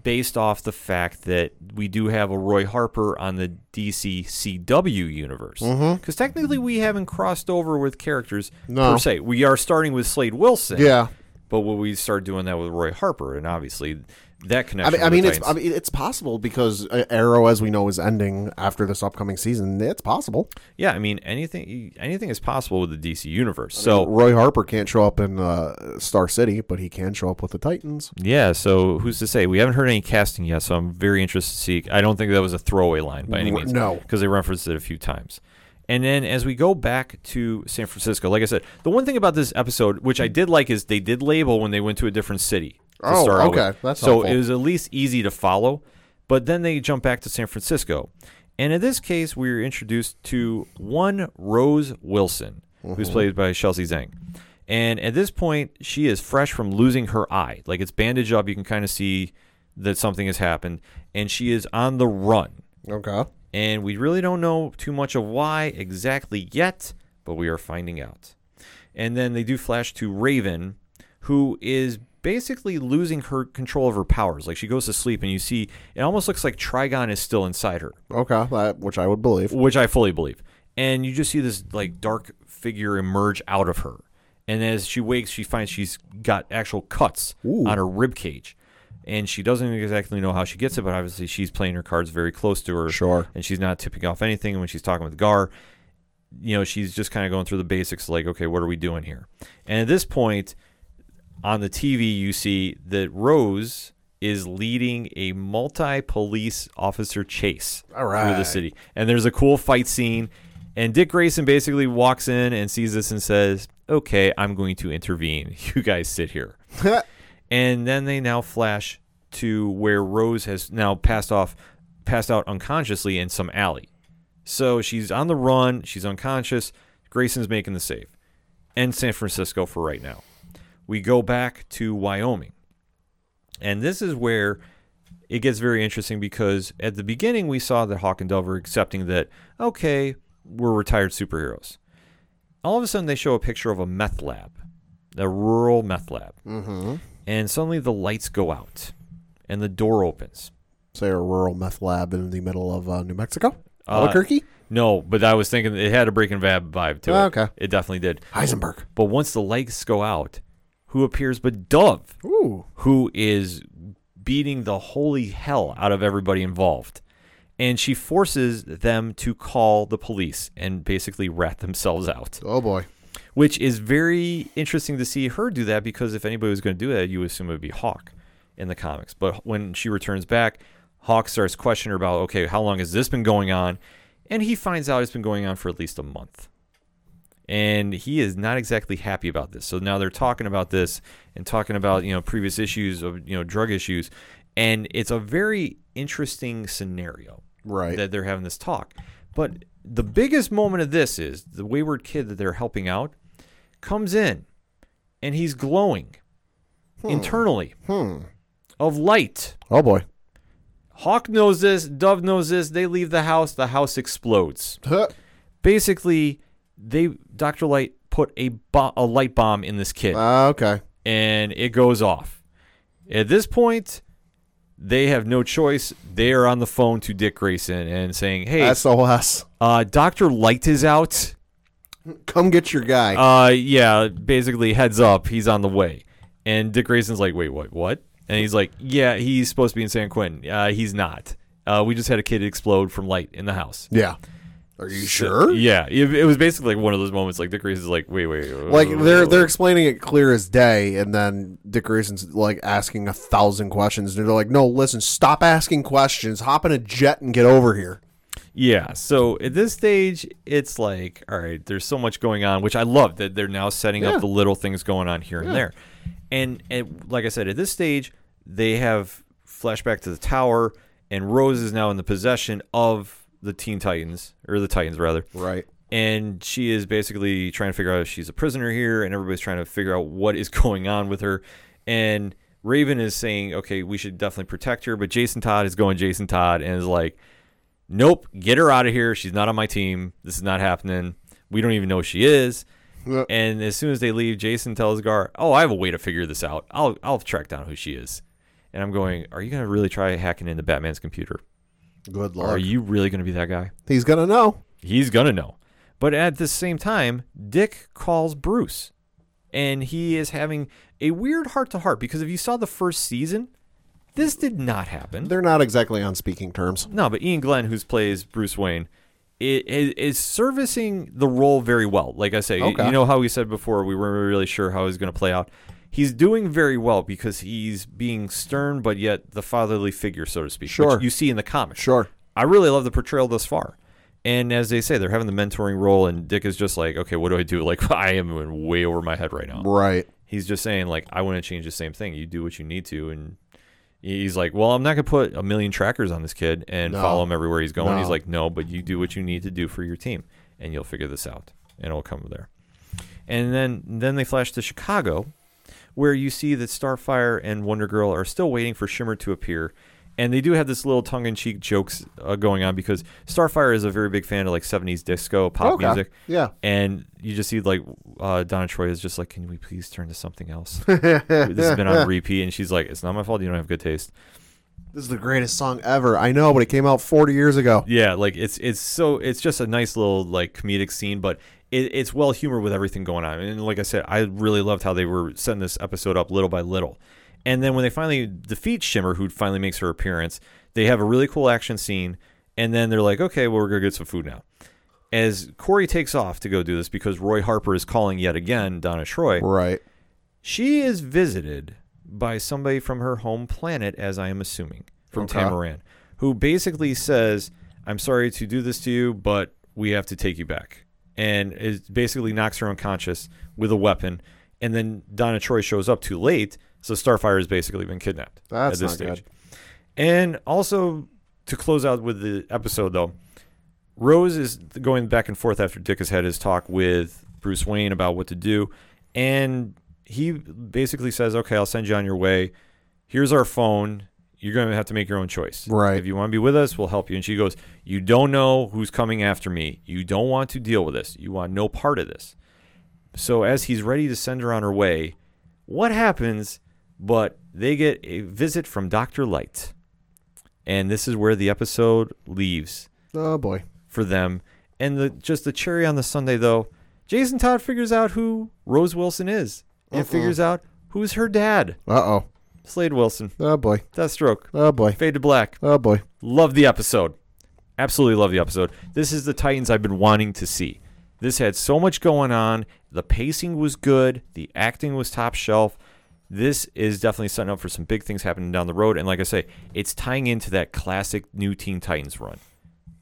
based off the fact that we do have a Roy Harper on the DC CW universe. Mm-hmm. Because technically we haven't crossed over with characters No. per se. We are starting with Slade Wilson. Yeah. But will we start doing that with Roy Harper? And obviously that I connection. mean, I mean it's I mean, it's possible because Arrow, as we know, is ending after this upcoming season. It's possible. yeah, I mean anything anything is possible with the DC universe. So Roy Harper can't show up in uh, Star City, but he can show up with the Titans. Yeah, so who's to say? We haven't heard any casting yet, so I'm very interested to see. I don't think that was a throwaway line by any means. no. Because they referenced it a few times. And then as we go back to San Francisco, like I said, the one thing about this episode, which I did like, is they did label when they went to a different city. Oh, okay. with. That's so helpful. it was at least easy to follow. But then they jump back to San Francisco. And in this case, we are introduced to one Rose Wilson, Mm-hmm. who's played by Chelsea Zhang. And at this point, she is fresh from losing her eye. Like it's bandaged up. You can kind of see that something has happened. And she is on the run. Okay. And we really don't know too much of why exactly yet, but we are finding out. And then they do flash to Raven, who is basically losing her control of her powers. Like she goes to sleep, and you see it almost looks like Trigon is still inside her, Okay. That, which I would believe. which I fully believe. And you just see this like dark figure emerge out of her. And as she wakes, she finds she's got actual cuts Ooh. on her rib cage. And she doesn't exactly know how she gets it, but obviously she's playing her cards very close to her Sure. and she's not tipping off anything. And when she's talking with Gar, you know, she's just kind of going through the basics, like, okay, what are we doing here? And at this point, on the TV, you see that Rose is leading a multi-police officer chase through the city, and there's a cool fight scene. And Dick Grayson basically walks in and sees this and says, "Okay, I'm going to intervene. You guys sit here." and then they now flash to where Rose has now passed off, passed out unconsciously in some alley. So she's on the run. She's unconscious. Grayson's making the save. and San Francisco for right now. We go back to Wyoming. And this is where it gets very interesting because at the beginning we saw that Hawk and Dove were accepting that, okay, we're retired superheroes. All of a sudden they show a picture of a meth lab, a rural meth lab. Mm-hmm. And suddenly the lights go out and the door opens. Say a rural meth lab in the middle of uh, New Mexico. Uh, Albuquerque. No, but I was thinking it had a Breaking Bad vibe to it. Oh, okay. It definitely did. Heisenberg. But once the lights go out, who appears but Dove, Ooh. who is beating the holy hell out of everybody involved. And she forces them to call the police and basically rat themselves out, Oh boy. which is very interesting to see her do that because if anybody was going to do that, you would assume it would be Hawk in the comics. But when she returns back, Hawk starts questioning her about, okay, how long has this been going on? And he finds out it's been going on for at least a month. And he is not exactly happy about this. So now they're talking about this and talking about, you know, previous issues of, you know, drug issues. And it's a very interesting scenario Right. that they're having this talk. But the biggest moment of this is the wayward kid that they're helping out comes in and he's glowing internally hmm. of light. Oh boy. Hawk knows this, Dove knows this. They leave the house, the house explodes. Huh. Basically, they Dr. Light put a bo- a light bomb in this kid Ah, okay. and it goes off. At this point, they have no choice. They are on the phone to Dick Grayson and saying, "Hey, SOS. uh, Doctor Light is out. Come get your guy. Uh, yeah, basically heads up, he's on the way." And Dick Grayson's like, "Wait, what? What?" And he's like, "Yeah, he's supposed to be in San Quentin. Uh, he's not. Uh, we just had a kid explode from light in the house." yeah. Are you sure? Yeah, it, it was basically like one of those moments. Like Dick Grayson's like, "Wait, wait, Like they're they're explaining it clear as day, and then Dick Grayson's like asking a thousand questions, and they're like, "No, listen, stop asking questions. Hop in a jet and get over here." Yeah. So at this stage, it's like, all right, there's so much going on, which I love that they're now setting Yeah. up the little things going on here and there. And, and like I said, at this stage, they have flashback to the tower, and Rose is now in the possession of the Teen Titans, or the Titans rather. Right. And she is basically trying to figure out if she's a prisoner here, and everybody's trying to figure out what is going on with her. And Raven is saying, okay, we should definitely protect her, but Jason Todd is going Jason Todd and is like, nope, get her out of here. She's not on my team. This is not happening. We don't even know who she is. Yeah. And as soon as they leave, Jason tells Gar, "Oh, I have a way to figure this out. I'll I'll track down who she is." And I'm going, "Are you gonna really try hacking into Batman's computer? Good luck. Are you really gonna be that guy?" He's gonna know. He's gonna know. But at the same time, Dick calls Bruce, and he is having a weird heart to heart because if you saw the first season, this did not happen. They're not exactly on speaking terms. No, but Iain Glen, who plays Bruce Wayne, is servicing the role very well. Like I say, Okay. you know how we said before, we weren't really sure how he's going to play out. He's doing very well because he's being stern, but yet the fatherly figure, so to speak, Sure. which you see in the comics. Sure. I really love the portrayal thus far. And as they say, they're having the mentoring role, and Dick is just like, okay, what do I do? Like, I am way over my head right now Right. he's just saying like I want to change the same thing. You do what you need to, and he's like, well, I'm not gonna put a million trackers on this kid and No. follow him everywhere he's going. He's like, no, but you do what you need to do for your team, and you'll figure this out, and it'll come there. And then then they flash to Chicago, where you see that Starfire and Wonder Girl are still waiting for Shimmer to appear. And they do have this little tongue-in-cheek jokes uh, going on because Starfire is a very big fan of like 70s disco pop Okay. music. Yeah. And you just see like uh, Donna Troy is just like, can we please turn to something else? this has been on repeat, and she's like, it's not my fault. You don't have good taste. This is the greatest song ever. I know, but it came out 40 years ago. Yeah, like it's it's so it's just a nice little like comedic scene, but it, it's well humored with everything going on. And like I said, I really loved how they were setting this episode up little by little. And then when they finally defeat Shimmer, who finally makes her appearance, they have a really cool action scene. And then they're like, okay, well, we're gonna get some food now. As Kory takes off to go do this because Roy Harper is calling yet again Donna Troy. Right. She is visited by somebody from her home planet, as I am assuming, from Okay. Tamaran, who basically says, I'm sorry to do this to you, but we have to take you back. And it basically knocks her unconscious with a weapon. And then Donna Troy shows up too late, so Starfire has basically been kidnapped That's at this stage. And also, to close out with the episode, though, Rose is going back and forth after Dick has had his talk with Bruce Wayne about what to do, and he basically says, "Okay, I'll send you on your way. Here's our phone. You're going to have to make your own choice. Right. If you want to be with us, we'll help you." And she goes, "You don't know who's coming after me. You don't want to deal with this. You want no part of this." So as he's ready to send her on her way, what happens? But they get a visit from Doctor Light, and this is where the episode leaves Oh boy. for them. And the just the cherry on the Sunday though, Jason Todd figures out who Rose Wilson is and Uh-uh. figures out who's her dad, Uh oh. Slade Wilson. Oh boy. Deathstroke. Oh boy. Fade to black. Oh boy. Love the episode. Absolutely love the episode. This is the Titans I've been wanting to see. This had so much going on. The pacing was good. The acting was top shelf. This is definitely setting up for some big things happening down the road. And like I say, it's tying into that classic new Teen Titans run.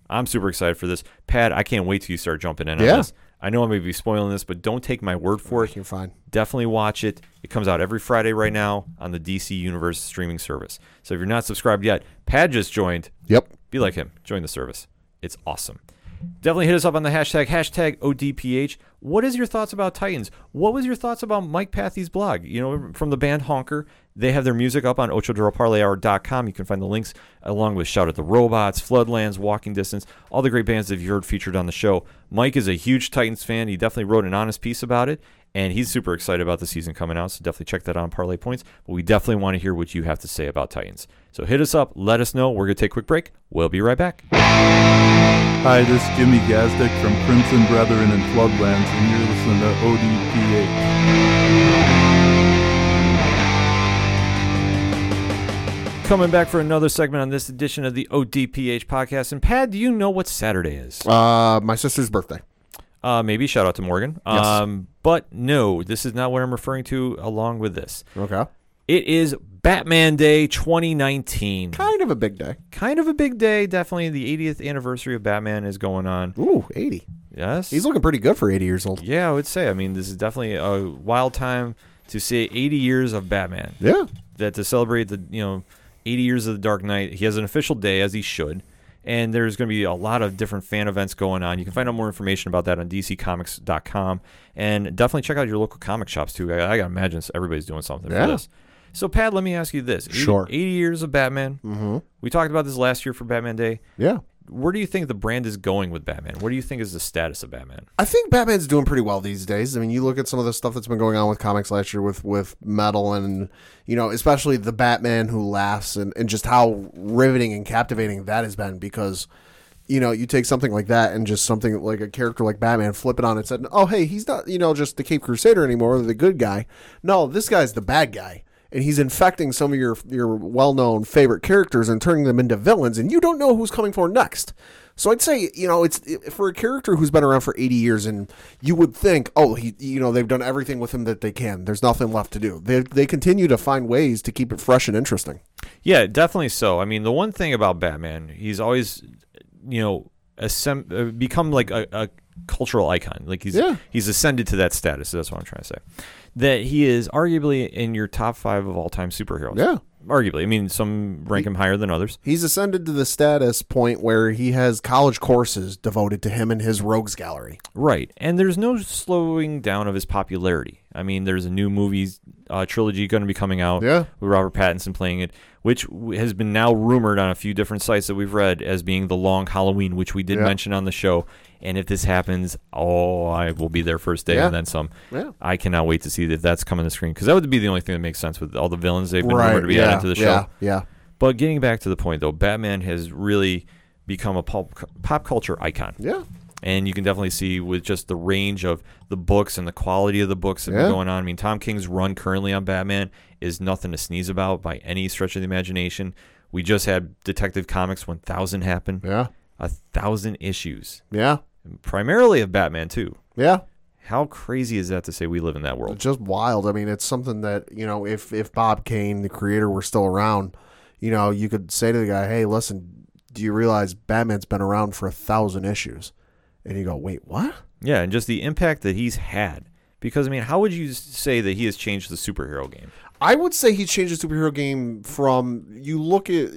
I'm super excited for this. Pat, I can't wait till you start jumping in on this. I know I may be spoiling this, but don't take my word for it You're fine. definitely watch it. It comes out every Friday right now on the DC Universe streaming service. So if you're not subscribed yet, Pad just joined. Yep. Be like him. Join the service. It's awesome. Definitely hit us up on the hashtag, hashtag ODPH. What is your thoughts about Titans? What was your thoughts about Mike Pathy's blog? You know, from the band Honker. They have their music up on OchoDuroParlayHour.com. You can find the links along with Shout at the Robots, Floodlands, Walking Distance, all the great bands that you've heard featured on the show. Mike is a huge Titans fan. He definitely wrote an honest piece about it, and he's super excited about the season coming out. So definitely check that out on Parlay Points. But we definitely want to hear what you have to say about Titans. So hit us up, let us know. We're going to take a quick break. We'll be right back. Hi, this is Jimmy Gazdick from Crimson Brethren and Floodlands, and you're listening to ODPH. Coming back for another segment on this edition of the ODPH podcast. And Pad, do you know what Saturday is? Uh, my sister's birthday. Uh, maybe shout out to Morgan. Yes. Um, but no, this is not what I'm referring to. Along with this, Okay. it is Batman Day 2019. Kind of a big day. Kind of a big day. Definitely the 80th anniversary of Batman is going on. Ooh, 80. Yes, He's looking pretty good for 80 years old. Yeah, I would say. I mean, this is definitely a wild time to say 80 years of Batman. Yeah. that to celebrate the you know 80 years of the Dark Knight, he has an official day as he should, and there's going to be a lot of different fan events going on. You can find out more information about that on DCComics.com, and definitely check out your local comic shops too. I, I gotta imagine everybody's doing something Yeah. for this. So, Pat, let me ask you this: 80, Sure. 80 years of Batman. Mm-hmm. We talked about this last year for Batman Day. Yeah. Where do you think the brand is going with Batman? What do you think is the status of Batman? I think Batman's doing pretty well these days. I mean, you look at some of the stuff that's been going on with comics last year with with metal and you know, especially the Batman who laughs and, and just how riveting and captivating that has been because you know, you take something like that and just something like a character like Batman, flip it on and said, "Oh, hey, he's not, you know, just the Cape Crusader anymore, or the good guy. No, this guy's the bad guy." And he's infecting some of your your well-known favorite characters and turning them into villains, and you don't know who's coming for next. So I'd say, you know, it's for a character who's been around for 80 years, and you would think, oh, he, you know, they've done everything with him that they can. There's nothing left to do. They they continue to find ways to keep it fresh and interesting. Yeah, definitely so. I mean, the one thing about Batman, he's always, you know, uh, become like a, a cultural icon. Like he's Yeah. he's ascended to that status. That's what I'm trying to say. That he is arguably in your top five of all time superheroes. Yeah. arguably. I mean, some rank him higher than others. He's ascended to the status point where he has college courses devoted to him and his rogues gallery. Right, and there's no slowing down of his popularity. I mean, there's a new movies uh, trilogy going to be coming out Yeah. with Robert Pattinson playing it, which has been now rumored on a few different sites that we've read as being the Long Halloween, which we did Yeah. mention on the show. And if this happens, oh, I will be there first day Yeah. and then some. Yeah. I cannot wait to see if that's coming to the screen because that would be the only thing that makes sense with all the villains they've been rumored to be added to the show. Yeah. Yeah. But getting back to the point, though, Batman has really become a pop, pop culture icon Yeah. And you can definitely see with just the range of the books and the quality of the books that Yeah. are going on. I mean, Tom King's run currently on Batman is nothing to sneeze about by any stretch of the imagination. We just had Detective Comics 1000 happen, Yeah. a thousand issues, Yeah. primarily of Batman too. Yeah. How crazy is that to say we live in that world? It's just wild. I mean, it's something that you know, if if Bob Kane, the creator, were still around, you know, you could say to the guy, "Hey, listen, do you realize Batman's been around for a thousand issues?" And you go, "Wait, what?" Yeah, and just the impact that he's had. Because I mean, how would you say that he has changed the superhero game? I would say he changed the superhero game from you look at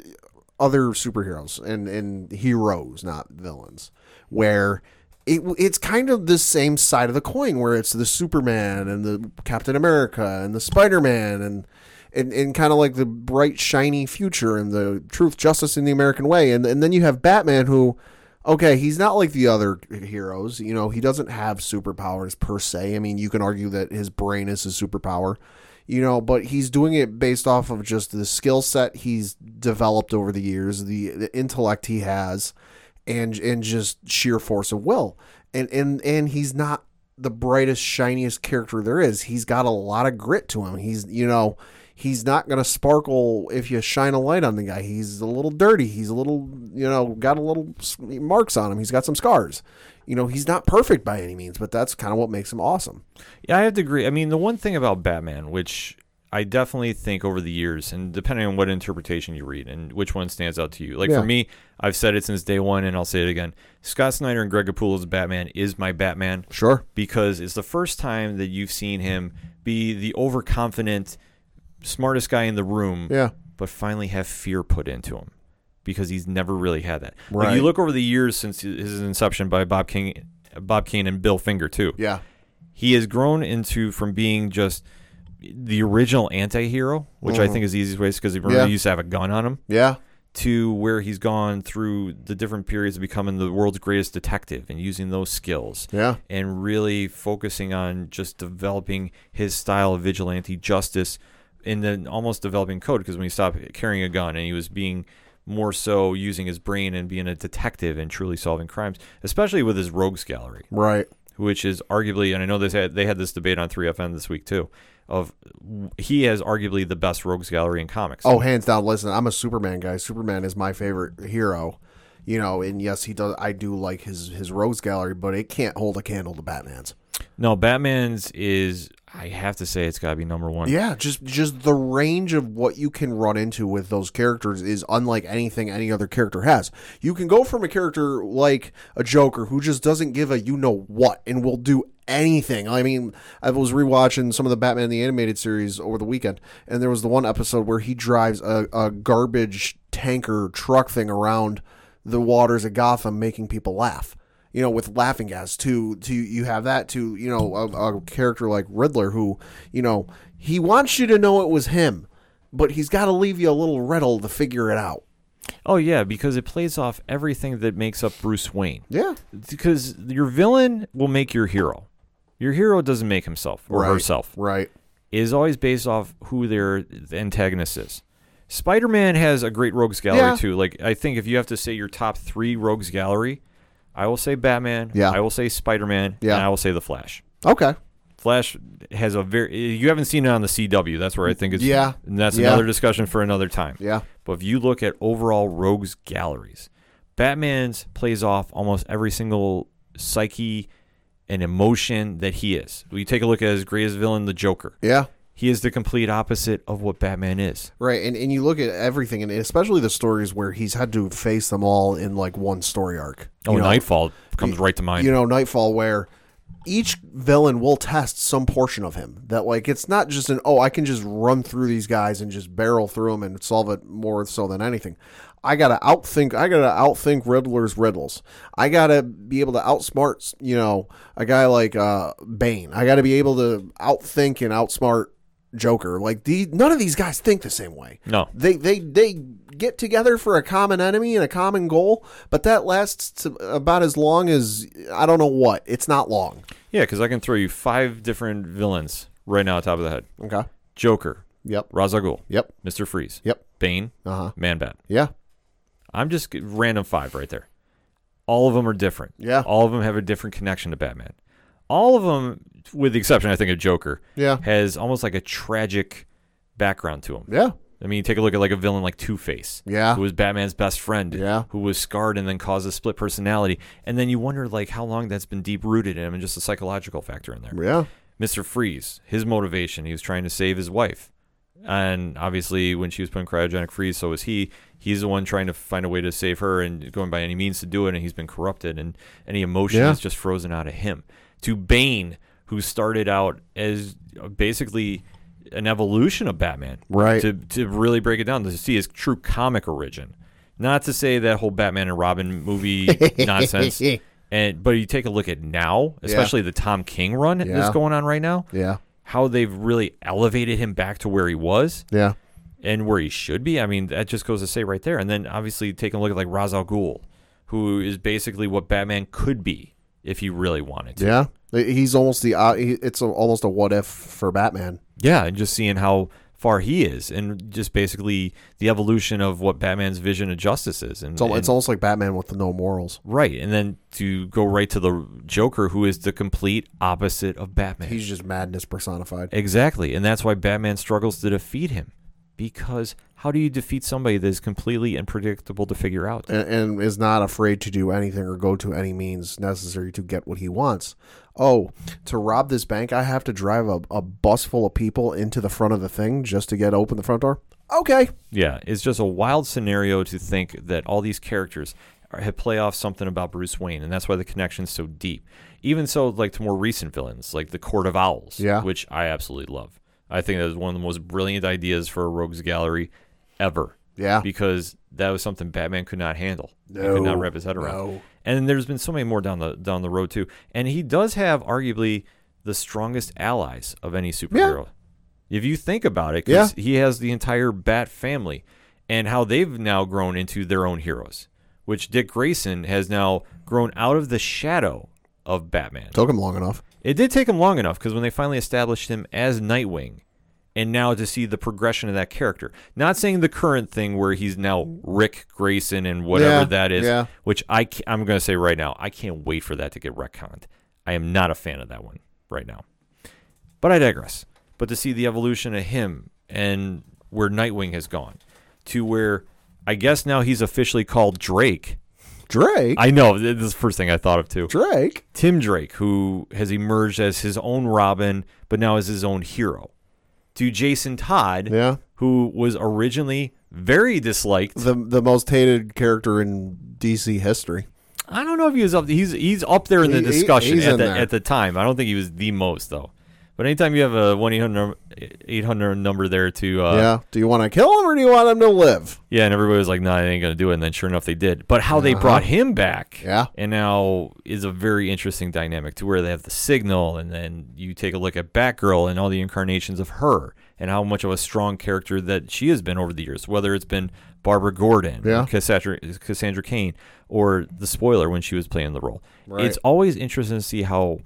other superheroes and and heroes, not villains, where it, it's kind of the same side of the coin where it's the Superman and the Captain America and the Spider Man and and, and kind of like the bright shiny future and the truth, justice in the American way, and and then you have Batman who. Okay, he's not like the other heroes. You know, he doesn't have superpowers per se. I mean, you can argue that his brain is his superpower, you know, but he's doing it based off of just the skill set he's developed over the years, the, the intellect he has, and and just sheer force of will. And and and he's not the brightest, shiniest character there is. He's got a lot of grit to him. He's you know he's not going to sparkle if you shine a light on the guy. He's a little dirty. He's a little, you know, got a little marks on him. He's got some scars. You know, he's not perfect by any means, but that's kind of what makes him awesome. Yeah, I have to agree. I mean, the one thing about Batman, which I definitely think over the years, and depending on what interpretation you read and which one stands out to you. Like Yeah. for me, I've said it since day one, and I'll say it again. Scott Snyder and Greg Capullo's Batman is my Batman Sure. because it's the first time that you've seen him be the overconfident, smartest guy in the room, Yeah. but finally have fear put into him because he's never really had that. Like Right. you look over the years since his inception by Bob King, Bob Kane and Bill Finger too Yeah. he has grown into from being just the original anti-hero, which I think is the easiest way because he Mm-hmm. Yeah. he used to have a gun on him, Yeah. to where he's gone through the different periods of becoming the world's greatest detective and using those skills Yeah. and really focusing on just developing his style of vigilante justice and then almost developing code because when he stopped carrying a gun and he was being more so using his brain and being a detective and truly solving crimes, especially with his rogues gallery Right. which is arguably, and I know they had they had this debate on 3FN this week too, of he has arguably the best rogues gallery in comics. Oh, hands down. Listen, I'm a Superman guy. Superman is my favorite hero. You know, and yes, he does. I do like his his rogues gallery, but it can't hold a candle to Batman's. No, Batman's is I have to say it's got to be number one. Yeah, just just the range of what you can run into with those characters is unlike anything any other character has. You can go from a character like a Joker who just doesn't give a you know what and will do anything. I mean, I was rewatching some of the Batman the animated series over the weekend, and there was the one episode where he drives a, a garbage tanker truck thing around the waters of Gotham, making people laugh you know, with laughing gas. To to you have that to you know a, a character like Riddler who you know he wants you to know it was him, but he's got to leave you a little riddle to figure it out. Oh yeah, because it plays off everything that makes up Bruce Wayne. Yeah, Because your villain will make your hero. Your hero doesn't make himself or right, herself. Right. It is always based off who their antagonist is. Spider-Man has a great rogues gallery Yeah. too. Like I think if you have to say your top three rogues gallery, I will say Batman. Yeah. I will say Spider-Man. Yeah. And I will say the Flash. Okay. Flash has a very. You haven't seen it on the CW. That's where I think it's. Yeah. And that's Yeah. another discussion for another time. Yeah. But if you look at overall rogues galleries, Batman's plays off almost every single psyche and emotion that he is. We take a look at his greatest villain, the Joker. Yeah. He is the complete opposite of what Batman is. Right. And and you look at everything, and especially the stories where he's had to face them all in like one story arc. Oh, You know, Nightfall comes right to mind. you know, Nightfall, where each villain will test some portion of him. That like it's not just an oh I can just run through these guys and just barrel through them and solve it more so than anything. I gotta outthink. I gotta outthink Riddler's riddles. I gotta be able to outsmart you know a guy like uh, Bane. I gotta be able to outthink and outsmart Joker. Like the none of these guys think the same way. no. They they they get together for a common enemy and a common goal, but that lasts about as long as I don't know what. It's not long. Yeah, because I can throw you five different villains right now, top of the head. Okay. Joker, Yep. Ra's al Ghul. Yep. Mister Freeze, Yep. Bane, Uh huh. Man Bat. Yeah. I'm just random five right there. All of them are different. Yeah. All of them have a different connection to Batman. All of them, with the exception, I think, of Joker, Yeah. has almost like a tragic background to him. Yeah. I mean, take a look at like a villain like Two Face, Yeah. who was Batman's best friend, Yeah. who was scarred and then caused a split personality, and then you wonder like how long that's been deep rooted in him, and just a psychological factor in there. Yeah. Mister Freeze, his motivation, he was trying to save his wife, and obviously when she was put in cryogenic freeze, so was he. He's the one trying to find a way to save her and going by any means to do it, and he's been corrupted, and any emotion Yeah. is just frozen out of him. To Bane, who started out as basically an evolution of Batman, Right. To to really break it down to see his true comic origin. Not to say that whole Batman and Robin movie nonsense And but you take a look at now, especially the Tom King run Yeah. that's going on right now, Yeah. how they've really elevated him back to where he was Yeah. and where he should be. I mean, that just goes to say right there. And then obviously taking a look at like Ra's al Ghul, who is basically what Batman could be if he really wanted to. Yeah. He's almost the. Uh, he, it's a, almost a what if for Batman. Yeah, and just seeing how far he is, and just basically the evolution of what Batman's vision of justice is. And It's, and- it's almost like Batman with no morals. right, and then to go right to the Joker, who is the complete opposite of Batman. He's just madness personified. exactly, and that's why Batman struggles to defeat him, because how do you defeat somebody that is completely unpredictable to figure out? and, and is not afraid to do anything or go to any means necessary to get what he wants. Oh, to rob this bank, I have to drive a, a bus full of people into the front of the thing just to get open the front door. Okay, Yeah, it's just a wild scenario to think that all these characters are, have play off something about Bruce Wayne, and that's why the connection's so deep. Even so, like to more recent villains, like the Court of Owls, Yeah. which I absolutely love. I think that was one of the most brilliant ideas for a rogues gallery ever. Yeah. because that was something Batman could not handle. he No, could not wrap his head around. no. And there's been so many more down the down the road too. And he does have arguably the strongest allies of any superhero. If you think about it, 'cause he has the entire Bat family and how they've now grown into their own heroes, which Dick Grayson has now grown out of the shadow of Batman. took him long enough. It did take him long enough because when they finally established him as Nightwing, and now to see the progression of that character. Not saying the current thing where he's now Ric Grayson and whatever Yeah, that is, yeah. which I I'm going to say right now, I can't wait for that to get retconned. I am not a fan of that one right now. But I digress. But to see the evolution of him and where Nightwing has gone to where I guess now he's officially called Drake. Drake. I know this is the first thing I thought of too. Drake. Tim Drake, who has emerged as his own Robin, but now as his own hero. To Jason Todd, Yeah. who was originally very disliked. The the most hated character in DC history. I don't know if he was up. He's he's up there in the He- he- discussion he's at the there. at the time. I don't think he was the most though. But anytime you have a one 800 number there to uh, yeah. Do you want to kill him or do you want him to live? Yeah, and everybody was like, "No, nah, they ain't gonna do it." And then, sure enough, they did. But how they Uh-huh. brought him back, Yeah. and now is a very interesting dynamic to where they have the signal, and then you take a look at Batgirl and all the incarnations of her, and how much of a strong character that she has been over the years. Whether it's been Barbara Gordon, Yeah. Cassandra, Cassandra Cain, or the spoiler when she was playing the role. Right. It's always interesting to see how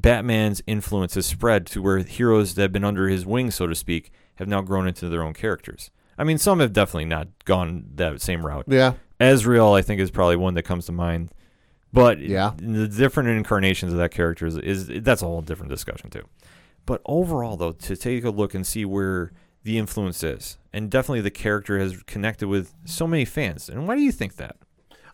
Batman's influence has spread to where heroes that have been under his wing, so to speak, have now grown into their own characters. I mean, some have definitely not gone that same route. Yeah. Azrael, I think, is probably one that comes to mind. But Yeah. the different incarnations of that character is, is that's a whole different discussion too. But overall, though, to take a look and see where the influence is, and definitely the character has connected with so many fans. And why do you think that?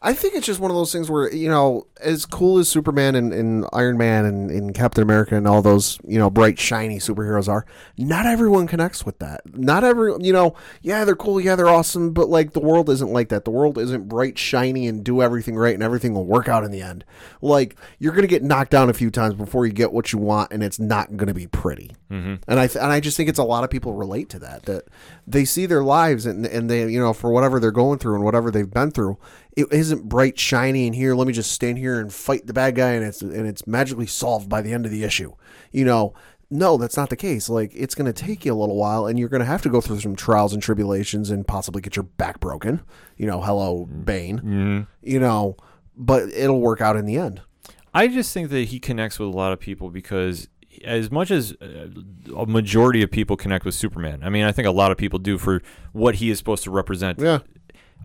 I think it's just one of those things where, you know, as cool as Superman and, and Iron Man and, and Captain America and all those, you know, bright, shiny superheroes are, not everyone connects with that. Not every, you know, yeah, they're cool, yeah, they're awesome, but like the world isn't like that. The world isn't bright, shiny, and do everything right and everything will work out in the end. Like, you're going to get knocked down a few times before you get what you want, and it's not going to be pretty. Mm-hmm. And I th- and I just think it's a lot of people relate to that, that they see their lives and, and they, you know, for whatever they're going through and whatever they've been through, it isn't bright, shiny, and here, let me just stand here and fight the bad guy, and it's and it's magically solved by the end of the issue. You know, no, that's not the case. Like it's going to take you a little while, and you're going to have to go through some trials and tribulations, and possibly get your back broken. You know, hello, Bane. You know, but it'll work out in the end. I just think that he connects with a lot of people because as much as uh, a majority of people connect with Superman, I mean, I think a lot of people do for what he is supposed to represent. Yeah,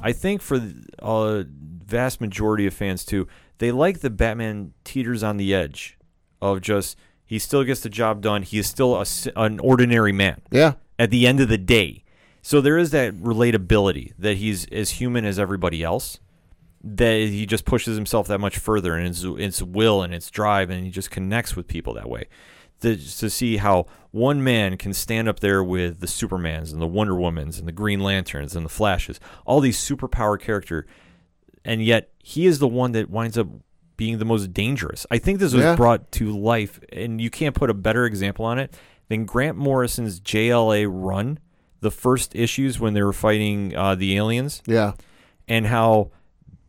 I think for a vast majority of fans too, they like the Batman teeters on the edge of just he still gets the job done. He is still a an ordinary man yeah, at the end of the day. So there is that relatability that he's as human as everybody else. That he just pushes himself that much further and his, its will and its drive, and he just connects with people that way. To, to see how one man can stand up there with the Supermans and the Wonder Womans and the Green Lanterns and the Flashes, all these superpower character, and yet he is the one that winds up being the most dangerous. I think this was Yeah. brought to life, and you can't put a better example on it than Grant Morrison's JLA run, the first issues when they were fighting uh, the aliens, yeah, and how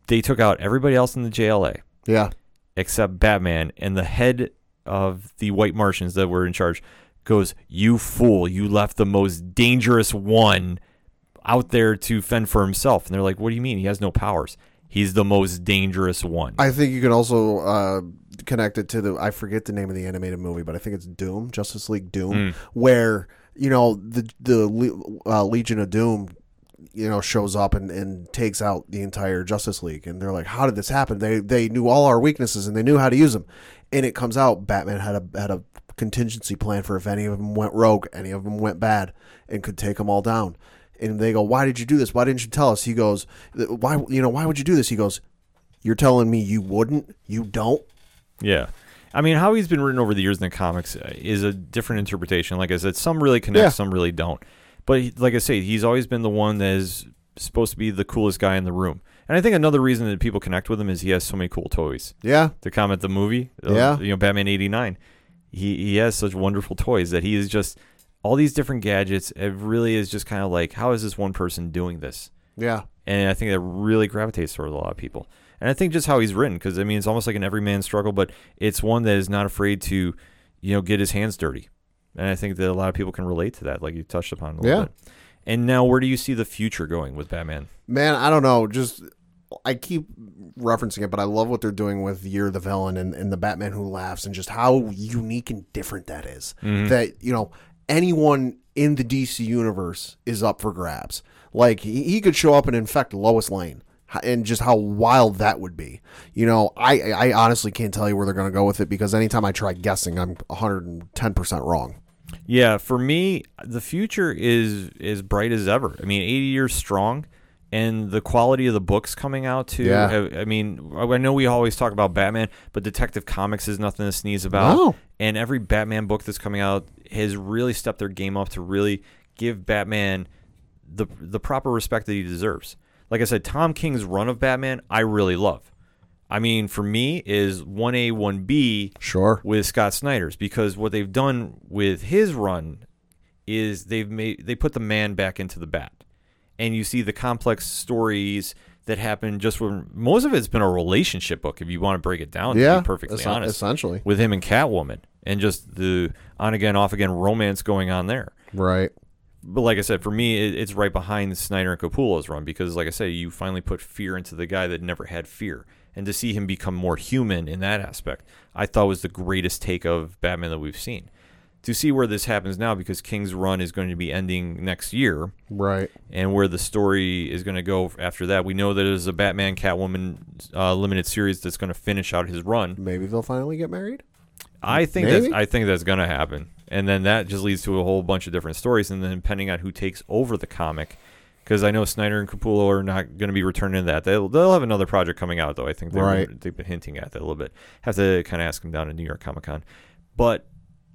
they took out everybody else in the JLA. yeah, except Batman. And the head of the White Martians that were in charge goes, "You fool! You left the most dangerous one out there to fend for himself." And they're like, "What do you mean? He has no powers." He's the most dangerous one. I think you can also uh, connect it to the I forget the name of the animated movie, but I think it's Doom, Justice League Doom, where you know the the uh, Legion of Doom, you know, shows up and, and takes out the entire Justice League, and they're like, "How did this happen?" They they knew all our weaknesses and they knew how to use them, and it comes out Batman had a had a contingency plan for if any of them went rogue, any of them went bad, and could take them all down. And they go, "Why did you do this? Why didn't you tell us?" He goes, "Why you know why would you do this?" He goes, "You're telling me you wouldn't? You don't?" Yeah. I mean, how he's been written over the years in the comics uh, is a different interpretation. Like I said, some really connect, Yeah. some really don't. But like I say, he's always been the one that is supposed to be the coolest guy in the room. And I think another reason that people connect with him is he has so many cool toys. Yeah, To comment the movie, uh, Yeah. you know, Batman '89, he he has such wonderful toys that he is just all these different gadgets. It really is just kind of like, how is this one person doing this? yeah, and I think that really gravitates towards a lot of people. And I think just how he's written, because I mean, it's almost like an everyman struggle, but it's one that is not afraid to, you know, get his hands dirty. And I think that a lot of people can relate to that, like you touched upon a little Yeah. bit. And now, where do you see the future going with Batman? man. I don't know. Just I keep referencing it, but I love what they're doing with Year the Villain and, and the Batman Who Laughs, and just how unique and different that is. Mm-hmm. That you know anyone in the DC universe is up for grabs. Like he, he could show up and infect Lois Lane. And just how wild that would be, you know. I I honestly can't tell you where they're going to go with it because anytime I try guessing, I'm 110 percent wrong. Yeah, for me, the future is as bright as ever. I mean, 80 years strong, and the quality of the books coming out too. Yeah. I, I mean, I know we always talk about Batman, but Detective Comics is nothing to sneeze about. No. And every Batman book that's coming out has really stepped their game up to really give Batman the the proper respect that he deserves. Like I said, Tom King's run of Batman, I really love. I mean, for me, is one A, one B Sure. with Scott Snyder's because what they've done with his run is they've made they put the man back into the bat, and you see the complex stories that happen just when most of it's been a relationship book if you want to break it down. to Yeah, be perfectly essen- honest, essentially. with him and Catwoman, and just the on again, off again romance going on there. Right. But like I said, for me, it, it's right behind Snyder and Capullo's run because, like I said, you finally put fear into the guy that never had fear, and to see him become more human in that aspect, I thought was the greatest take of Batman that we've seen. To see where this happens now, because King's run is going to be ending next year, Right. and where the story is going to go after that, we know that there's a Batman Catwoman uh, limited series that's going to finish out his run. Maybe they'll finally get married. I think Maybe. that's I think that's gonna happen, and then that just leads to a whole bunch of different stories, and then depending on who takes over the comic, because I know Snyder and Capullo are not going to be returning to that. They'll they'll have another project coming out though. I think they've, Right. they've been hinting at that a little bit. Have to kind of ask them down at New York Comic Con, but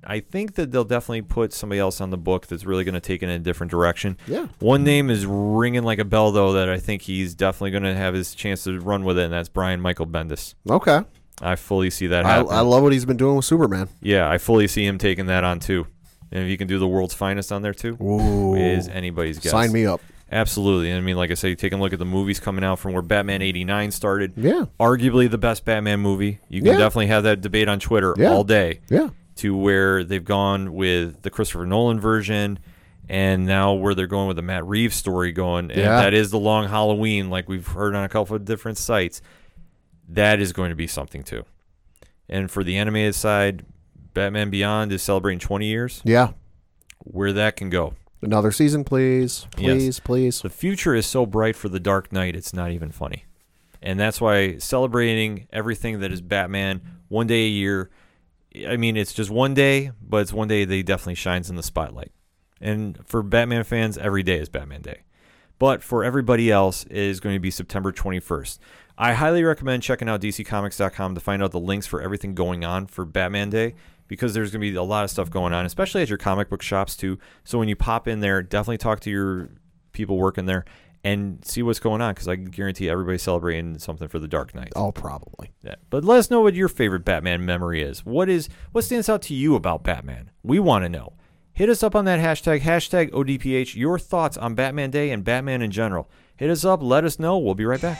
I think that they'll definitely put somebody else on the book that's really going to take it in a different direction. Yeah. One name is ringing like a bell though that I think he's definitely going to have his chance to run with it, and that's Brian Michael Bendis. Okay. I fully see that I, happening. I love what he's been doing with Superman. Yeah, I fully see him taking that on too. And if you can do the world's finest on there too, Ooh. is anybody's guess. Sign me up. Absolutely. I mean, like I say, taking a look at the movies coming out from where Batman '89 started. Yeah. Arguably the best Batman movie. You can Yeah. definitely have that debate on Twitter Yeah. all day. Yeah. To where they've gone with the Christopher Nolan version, and now where they're going with the Matt Reeves story going, and Yeah. that is the Long Halloween, like we've heard on a couple of different sites. That is going to be something too. And for the animated side, Batman Beyond is celebrating 20 years. Yeah. Where that can go. Another season, please. Please, please. The future is so bright for the Dark Knight, it's not even funny. And that's why celebrating everything that is Batman one day a year, I mean, it's just one day, but it's one day that he definitely shines in the spotlight. And for Batman fans, every day is Batman Day. But for everybody else, it is going to be September 21st. I highly recommend checking out DCComics.com to find out the links for everything going on for Batman Day because there's going to be a lot of stuff going on, especially at your comic book shops too. So when you pop in there, definitely talk to your people working there and see what's going on because I guarantee everybody's celebrating something for the Dark Knight. Oh, probably. Yeah. But let us know what your favorite Batman memory is. What is what stands out to you about Batman? We want to know. Hit us up on that hashtag, hashtag ODPH, your thoughts on Batman Day and Batman in general. Hit us up, let us know. We'll be right back.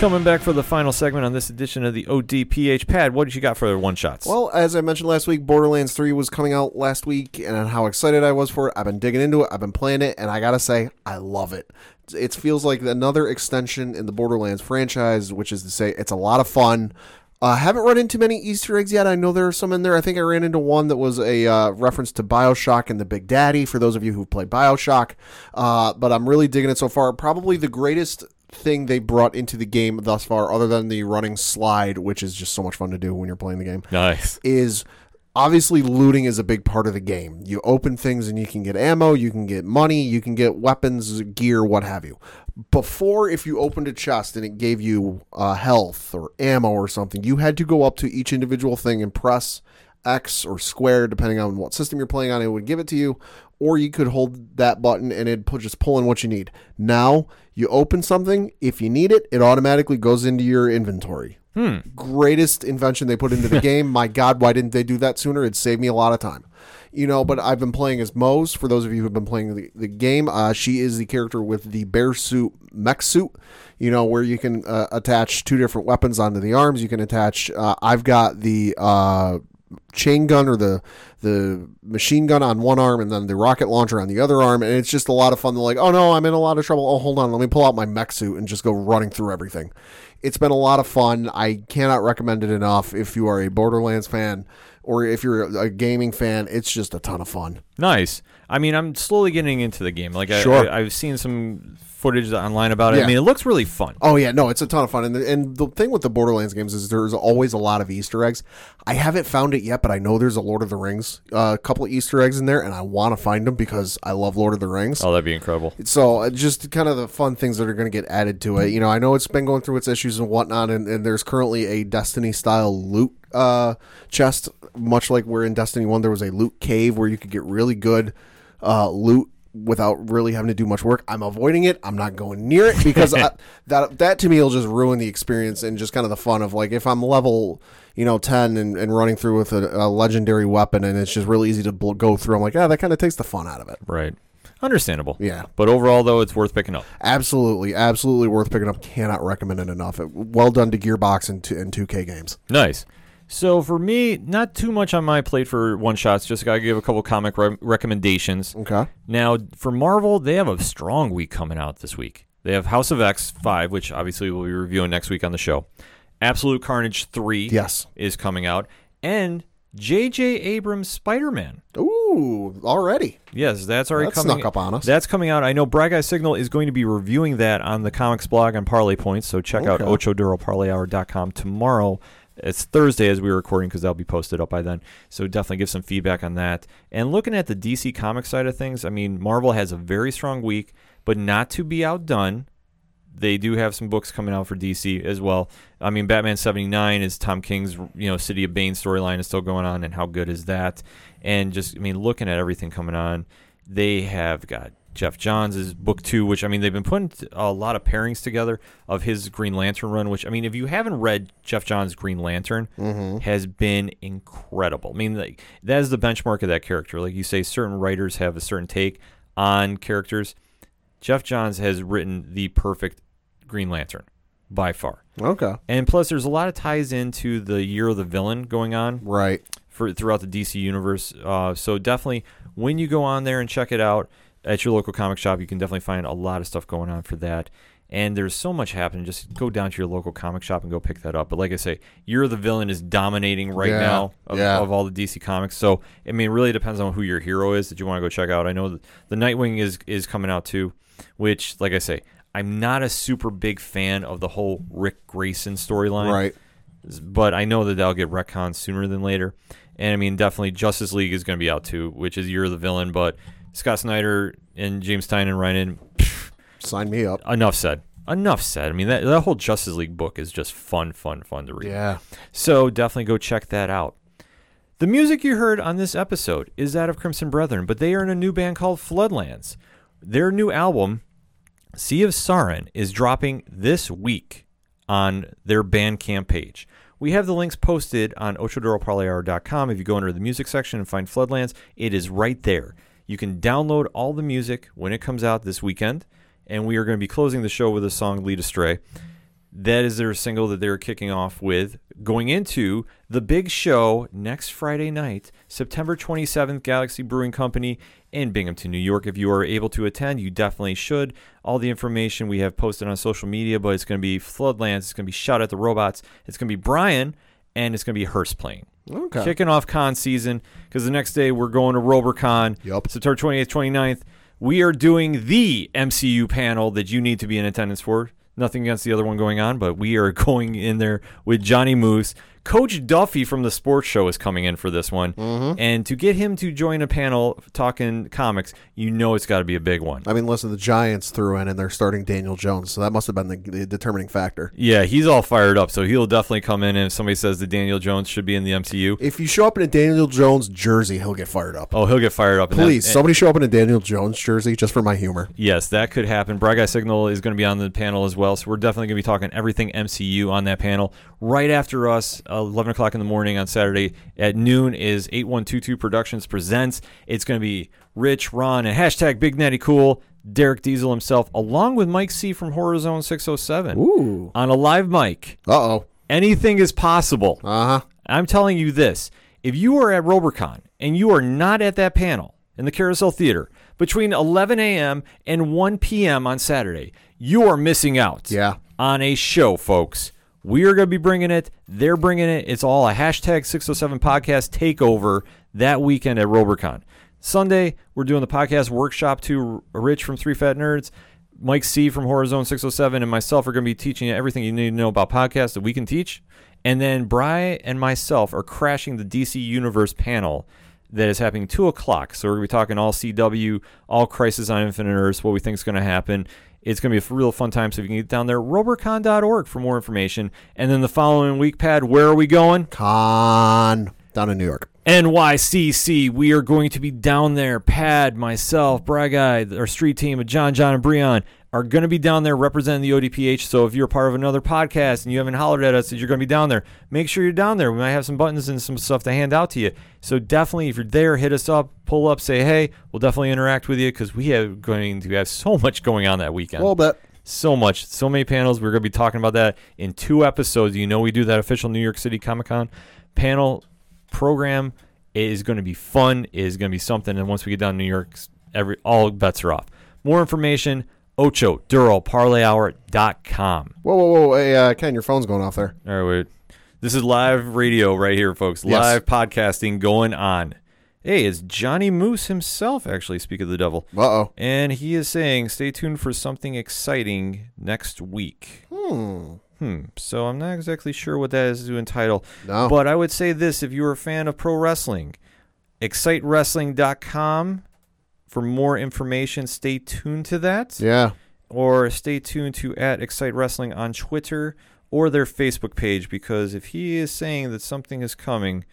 Coming back for the final segment on this edition of the ODPH Pad, what did you got for the one shots? Well, as I mentioned last week, Borderlands 3 was coming out last week, and how excited I was for it. I've been digging into it, I've been playing it, and I gotta say, I love it. It feels like another extension in the Borderlands franchise, which is to say, it's a lot of fun. I uh, haven't run into many Easter eggs yet. I know there are some in there. I think I ran into one that was a uh, reference to Bioshock and the Big Daddy, for those of you who've played Bioshock. Uh, but I'm really digging it so far. Probably the greatest thing they brought into the game thus far, other than the running slide, which is just so much fun to do when you're playing the game nice. is obviously looting is a big part of the game. You open things and you can get ammo, you can get money, you can get weapons, gear, what have you. Before, if you opened a chest and it gave you uh, health or ammo or something, you had to go up to each individual thing and press X or square, depending on what system you're playing on. It would give it to you, or you could hold that button and it'd just pull in what you need. Now, you open something, if you need it, it automatically goes into your inventory greatest invention they put into the game. My God, why didn't they do that sooner? It saved me a lot of time. You know, but I've been playing as Moze. For those of you who've been playing the, the game, uh, she is the character with the bear suit mech suit. You know, where you can uh, attach two different weapons onto the arms. You can attach. Uh, I've got the uh, chain gun or the the machine gun on one arm and then the rocket launcher on the other arm and it's just a lot of fun. They're like oh no i'm in a lot of trouble. Oh hold on. Let me pull out my mech suit and just go running through everything. It's been a lot of fun. I cannot recommend it enough. If you are a borderlands fan or if you're a gaming fan it's just a ton of fun. Nice. I mean, I'm slowly getting into the game. Like, Sure. I, I've seen some footage online about it. Yeah. I mean, it looks really fun. Oh yeah, no, it's a ton of fun, and the, and the thing with the Borderlands games is there's always a lot of Easter eggs. I haven't found it yet, but I know there's a Lord of the Rings, a uh, couple of Easter eggs in there, and I want to find them because I love Lord of the Rings. Oh, that'd be incredible. So uh, just kind of the fun things that are going to get added to it. You know, I know it's been going through its issues and whatnot, and, and there's currently a Destiny style loot uh, chest, much like we're in Destiny One there was a loot cave where you could get really good uh, loot without really having to do much work. I'm avoiding it. I'm not going near it because I, that that to me will just ruin the experience and just kind of the fun of like if I'm level you know 10 and, and running through with a, a legendary weapon and it's just really easy to bl- go through. I'm like, ah, that kind of takes the fun out of it. Right. Understandable. Yeah. But overall, though, it's worth picking up. Absolutely, absolutely worth picking up. Cannot recommend it enough. Well done to Gearbox and, two, and 2K games. Nice. So for me, not too much on my plate for one shots. Just gotta give a couple comic re- recommendations. Okay. Now for Marvel, they have a strong week coming out this week. They have House of X five, which obviously we'll be reviewing next week on the show. Absolute Carnage three, Yes. is coming out, and J.J. Abrams Spider Man. Ooh, already. Yes, that's already That coming. snuck up on us. That's coming out. I know Bright Guy Signal is going to be reviewing that on the comics blog on Parlay Points. So check out Okay. ochoduroparlayhour.com tomorrow. It's Thursday as we're recording because that'll be posted up by then. So definitely give some feedback on that. And looking at the DC comic side of things, I mean, Marvel has a very strong week, but not to be outdone. They do have some books coming out for DC as well. I mean, Batman 79 is Tom King's, you know, City of Bane storyline is still going on, and how good is that? And just, I mean, looking at everything coming on, they have got Geoff Johns' is book two, which I mean, they've been putting a lot of pairings together of his Green Lantern run. Which I mean, if you haven't read Geoff Johns' Green Lantern, has been incredible. I mean, like that is the benchmark of that character. Like you say, certain writers have a certain take on characters. Geoff Johns has written the perfect Green Lantern by far. Okay. And plus, there's a lot of ties into the Year of the Villain going on Right. for throughout the DC universe. Uh, so definitely, when you go on there and check it out at your local comic shop, you can definitely find a lot of stuff going on for that. And there's so much happening. Just go down to your local comic shop and go pick that up. But like I say, You're the Villain is dominating right Yeah, now of, yeah. of all the DC comics. So I mean, it really depends on who your hero is that you want to go check out. I know that the Nightwing is is coming out too, which, like I say, I'm not a super big fan of the whole Ric Grayson storyline Right. but I know that they'll get retcons sooner than later. And I mean, definitely Justice League is going to be out too, which is You're the Villain. But Scott Snyder and James Tynion and Ryan, Sign me up. enough said. enough said. I mean, that, that whole Justice League book is just fun, fun, fun to read. Yeah. So definitely go check that out. The music you heard on this episode is that of Crimson Brethren, but they are in a new band called Floodlands. Their new album, Sea of Sarin, is dropping this week on their Bandcamp page. We have the links posted on ochoduroparlayhour.com. If you go under the music section and find Floodlands, it is right there. You can download all the music when it comes out this weekend, and we are going to be closing the show with a song "Lead Astray." That is their single that they're kicking off with, going into the big show next Friday night, September 27th, Galaxy Brewing Company in Binghamton, New York. If you are able to attend, you definitely should. All the information we have posted on social media, but it's going to be Floodlands, it's going to be Shout at the Robots, it's going to be Brian, and it's going to be Hearst playing. Okay. Kicking off con season because the next day we're going to RoberCon. Yep. September 28th, 29th. We are doing the MCU panel that you need to be in attendance for. Nothing against the other one going on, but we are going in there with Johnny Moose. Coach Duffy from the sports show is coming in for this one. Mm-hmm. And to get him to join a panel talking comics, you know it's got to be a big one. I mean, listen, the Giants threw in and they're starting Daniel Jones, so that must have been the, the determining factor. Yeah, he's all fired up, so he'll definitely come in. And if somebody says that Daniel Jones should be in the MCU, If you show up in a Daniel Jones jersey, he'll get fired up. oh, he'll get fired up. And that- Please, somebody show up in a Daniel Jones jersey just for my humor. Yes, that could happen. Bright Guy Signal is going to be on the panel as well, so we're definitely going to be talking everything MCU on that panel. Right after us, 11 o'clock in the morning on Saturday at noon is 8122 Productions Presents. It's going to be Rich, Ron, and hashtag Big Natty Cool, Derek Diesel himself, along with Mike C from Horror Zone 607 Ooh. on a live mic. Uh oh. Anything is possible. Uh huh. I'm telling you this. If you are at RoberCon and you are not at that panel in the Carousel Theater between 11 a.m. and 1 p.m. on Saturday, you are missing out Yeah. on a show, folks. We are going to be bringing it. They're bringing it. It's all a hashtag 607 podcast takeover that weekend at RoberCon. Sunday, we're doing the podcast workshop to Rich from Three Fat Nerds. Mike C from Horizon 607 and myself are going to be teaching you everything you need to know about podcasts that we can teach. And then Bry and myself are crashing the DC Universe panel that is happening 2 o'clock. So we're going to be talking all CW, all Crisis on Infinite Earths, what we think is going to happen. It's going to be a real fun time. So if you can get down there, robercon.org for more information. And then the following week, Pad, where are we going? Con down in New York. NYCC. We are going to be down there. Pad, myself, Brag Guy, our street team of John, John, and Breon are going to be down there representing the ODPH. So if you're part of another podcast and you haven't hollered at us that you're going to be down there, make sure you're down there. We might have some buttons and some stuff to hand out to you. So definitely, if you're there, hit us up, pull up, say hey. We'll definitely interact with you because we are going to have so much going on that weekend A little bit. so much, so many panels. We're going to be talking about that in two episodes. You know, we do that official New York City Comic Con panel program. It is going to be fun. It is going to be something. And once we get down to New York, every all bets are off. More information, Ocho Duro. Whoa, whoa, whoa. Hey, uh, Ken, your phone's going off there. All right, wait. This is live radio right here, folks. Yes. Live podcasting going on. Hey, it's Johnny Moose himself, actually, speak of the devil. Uh oh. And he is saying, stay tuned for something exciting next week. Hmm. Hmm. So I'm not exactly sure what that is to entitle. No. But I would say this if you're a fan of pro wrestling, excitewrestling.com for more information. Stay tuned to that. Yeah. Or stay tuned to at Excite Wrestling on Twitter or their Facebook page because if he is saying that something is coming,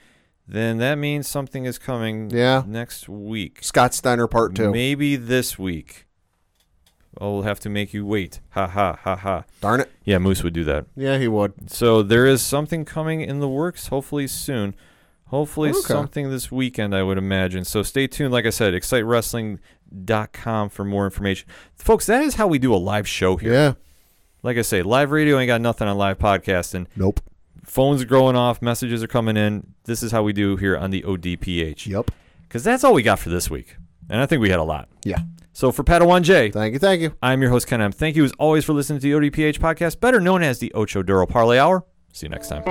then that means something is coming Yeah. next week. Scott Steiner part two. Maybe this week. Oh, I'll have to make you wait. Ha ha ha ha. Darn it. Yeah, Moose would do that. Yeah, he would. So there is something coming in the works, hopefully soon. Hopefully Okay. something this weekend, I would imagine. So stay tuned. Like I said, excitewrestling.com for more information. Folks, that is how we do a live show here. Yeah. Like I say, live radio ain't got nothing on live podcasting. Nope. Phones are going off, messages are coming in. This is how we do here on the ODPH. Yep. Because that's all we got for this week. And I think we had a lot. Yeah. So for Padawan J, Thank you. Thank you. I'm your host, Ken M. Thank you as always for listening to the ODPH podcast, better known as the Ocho Duro Parlay Hour. See you next time.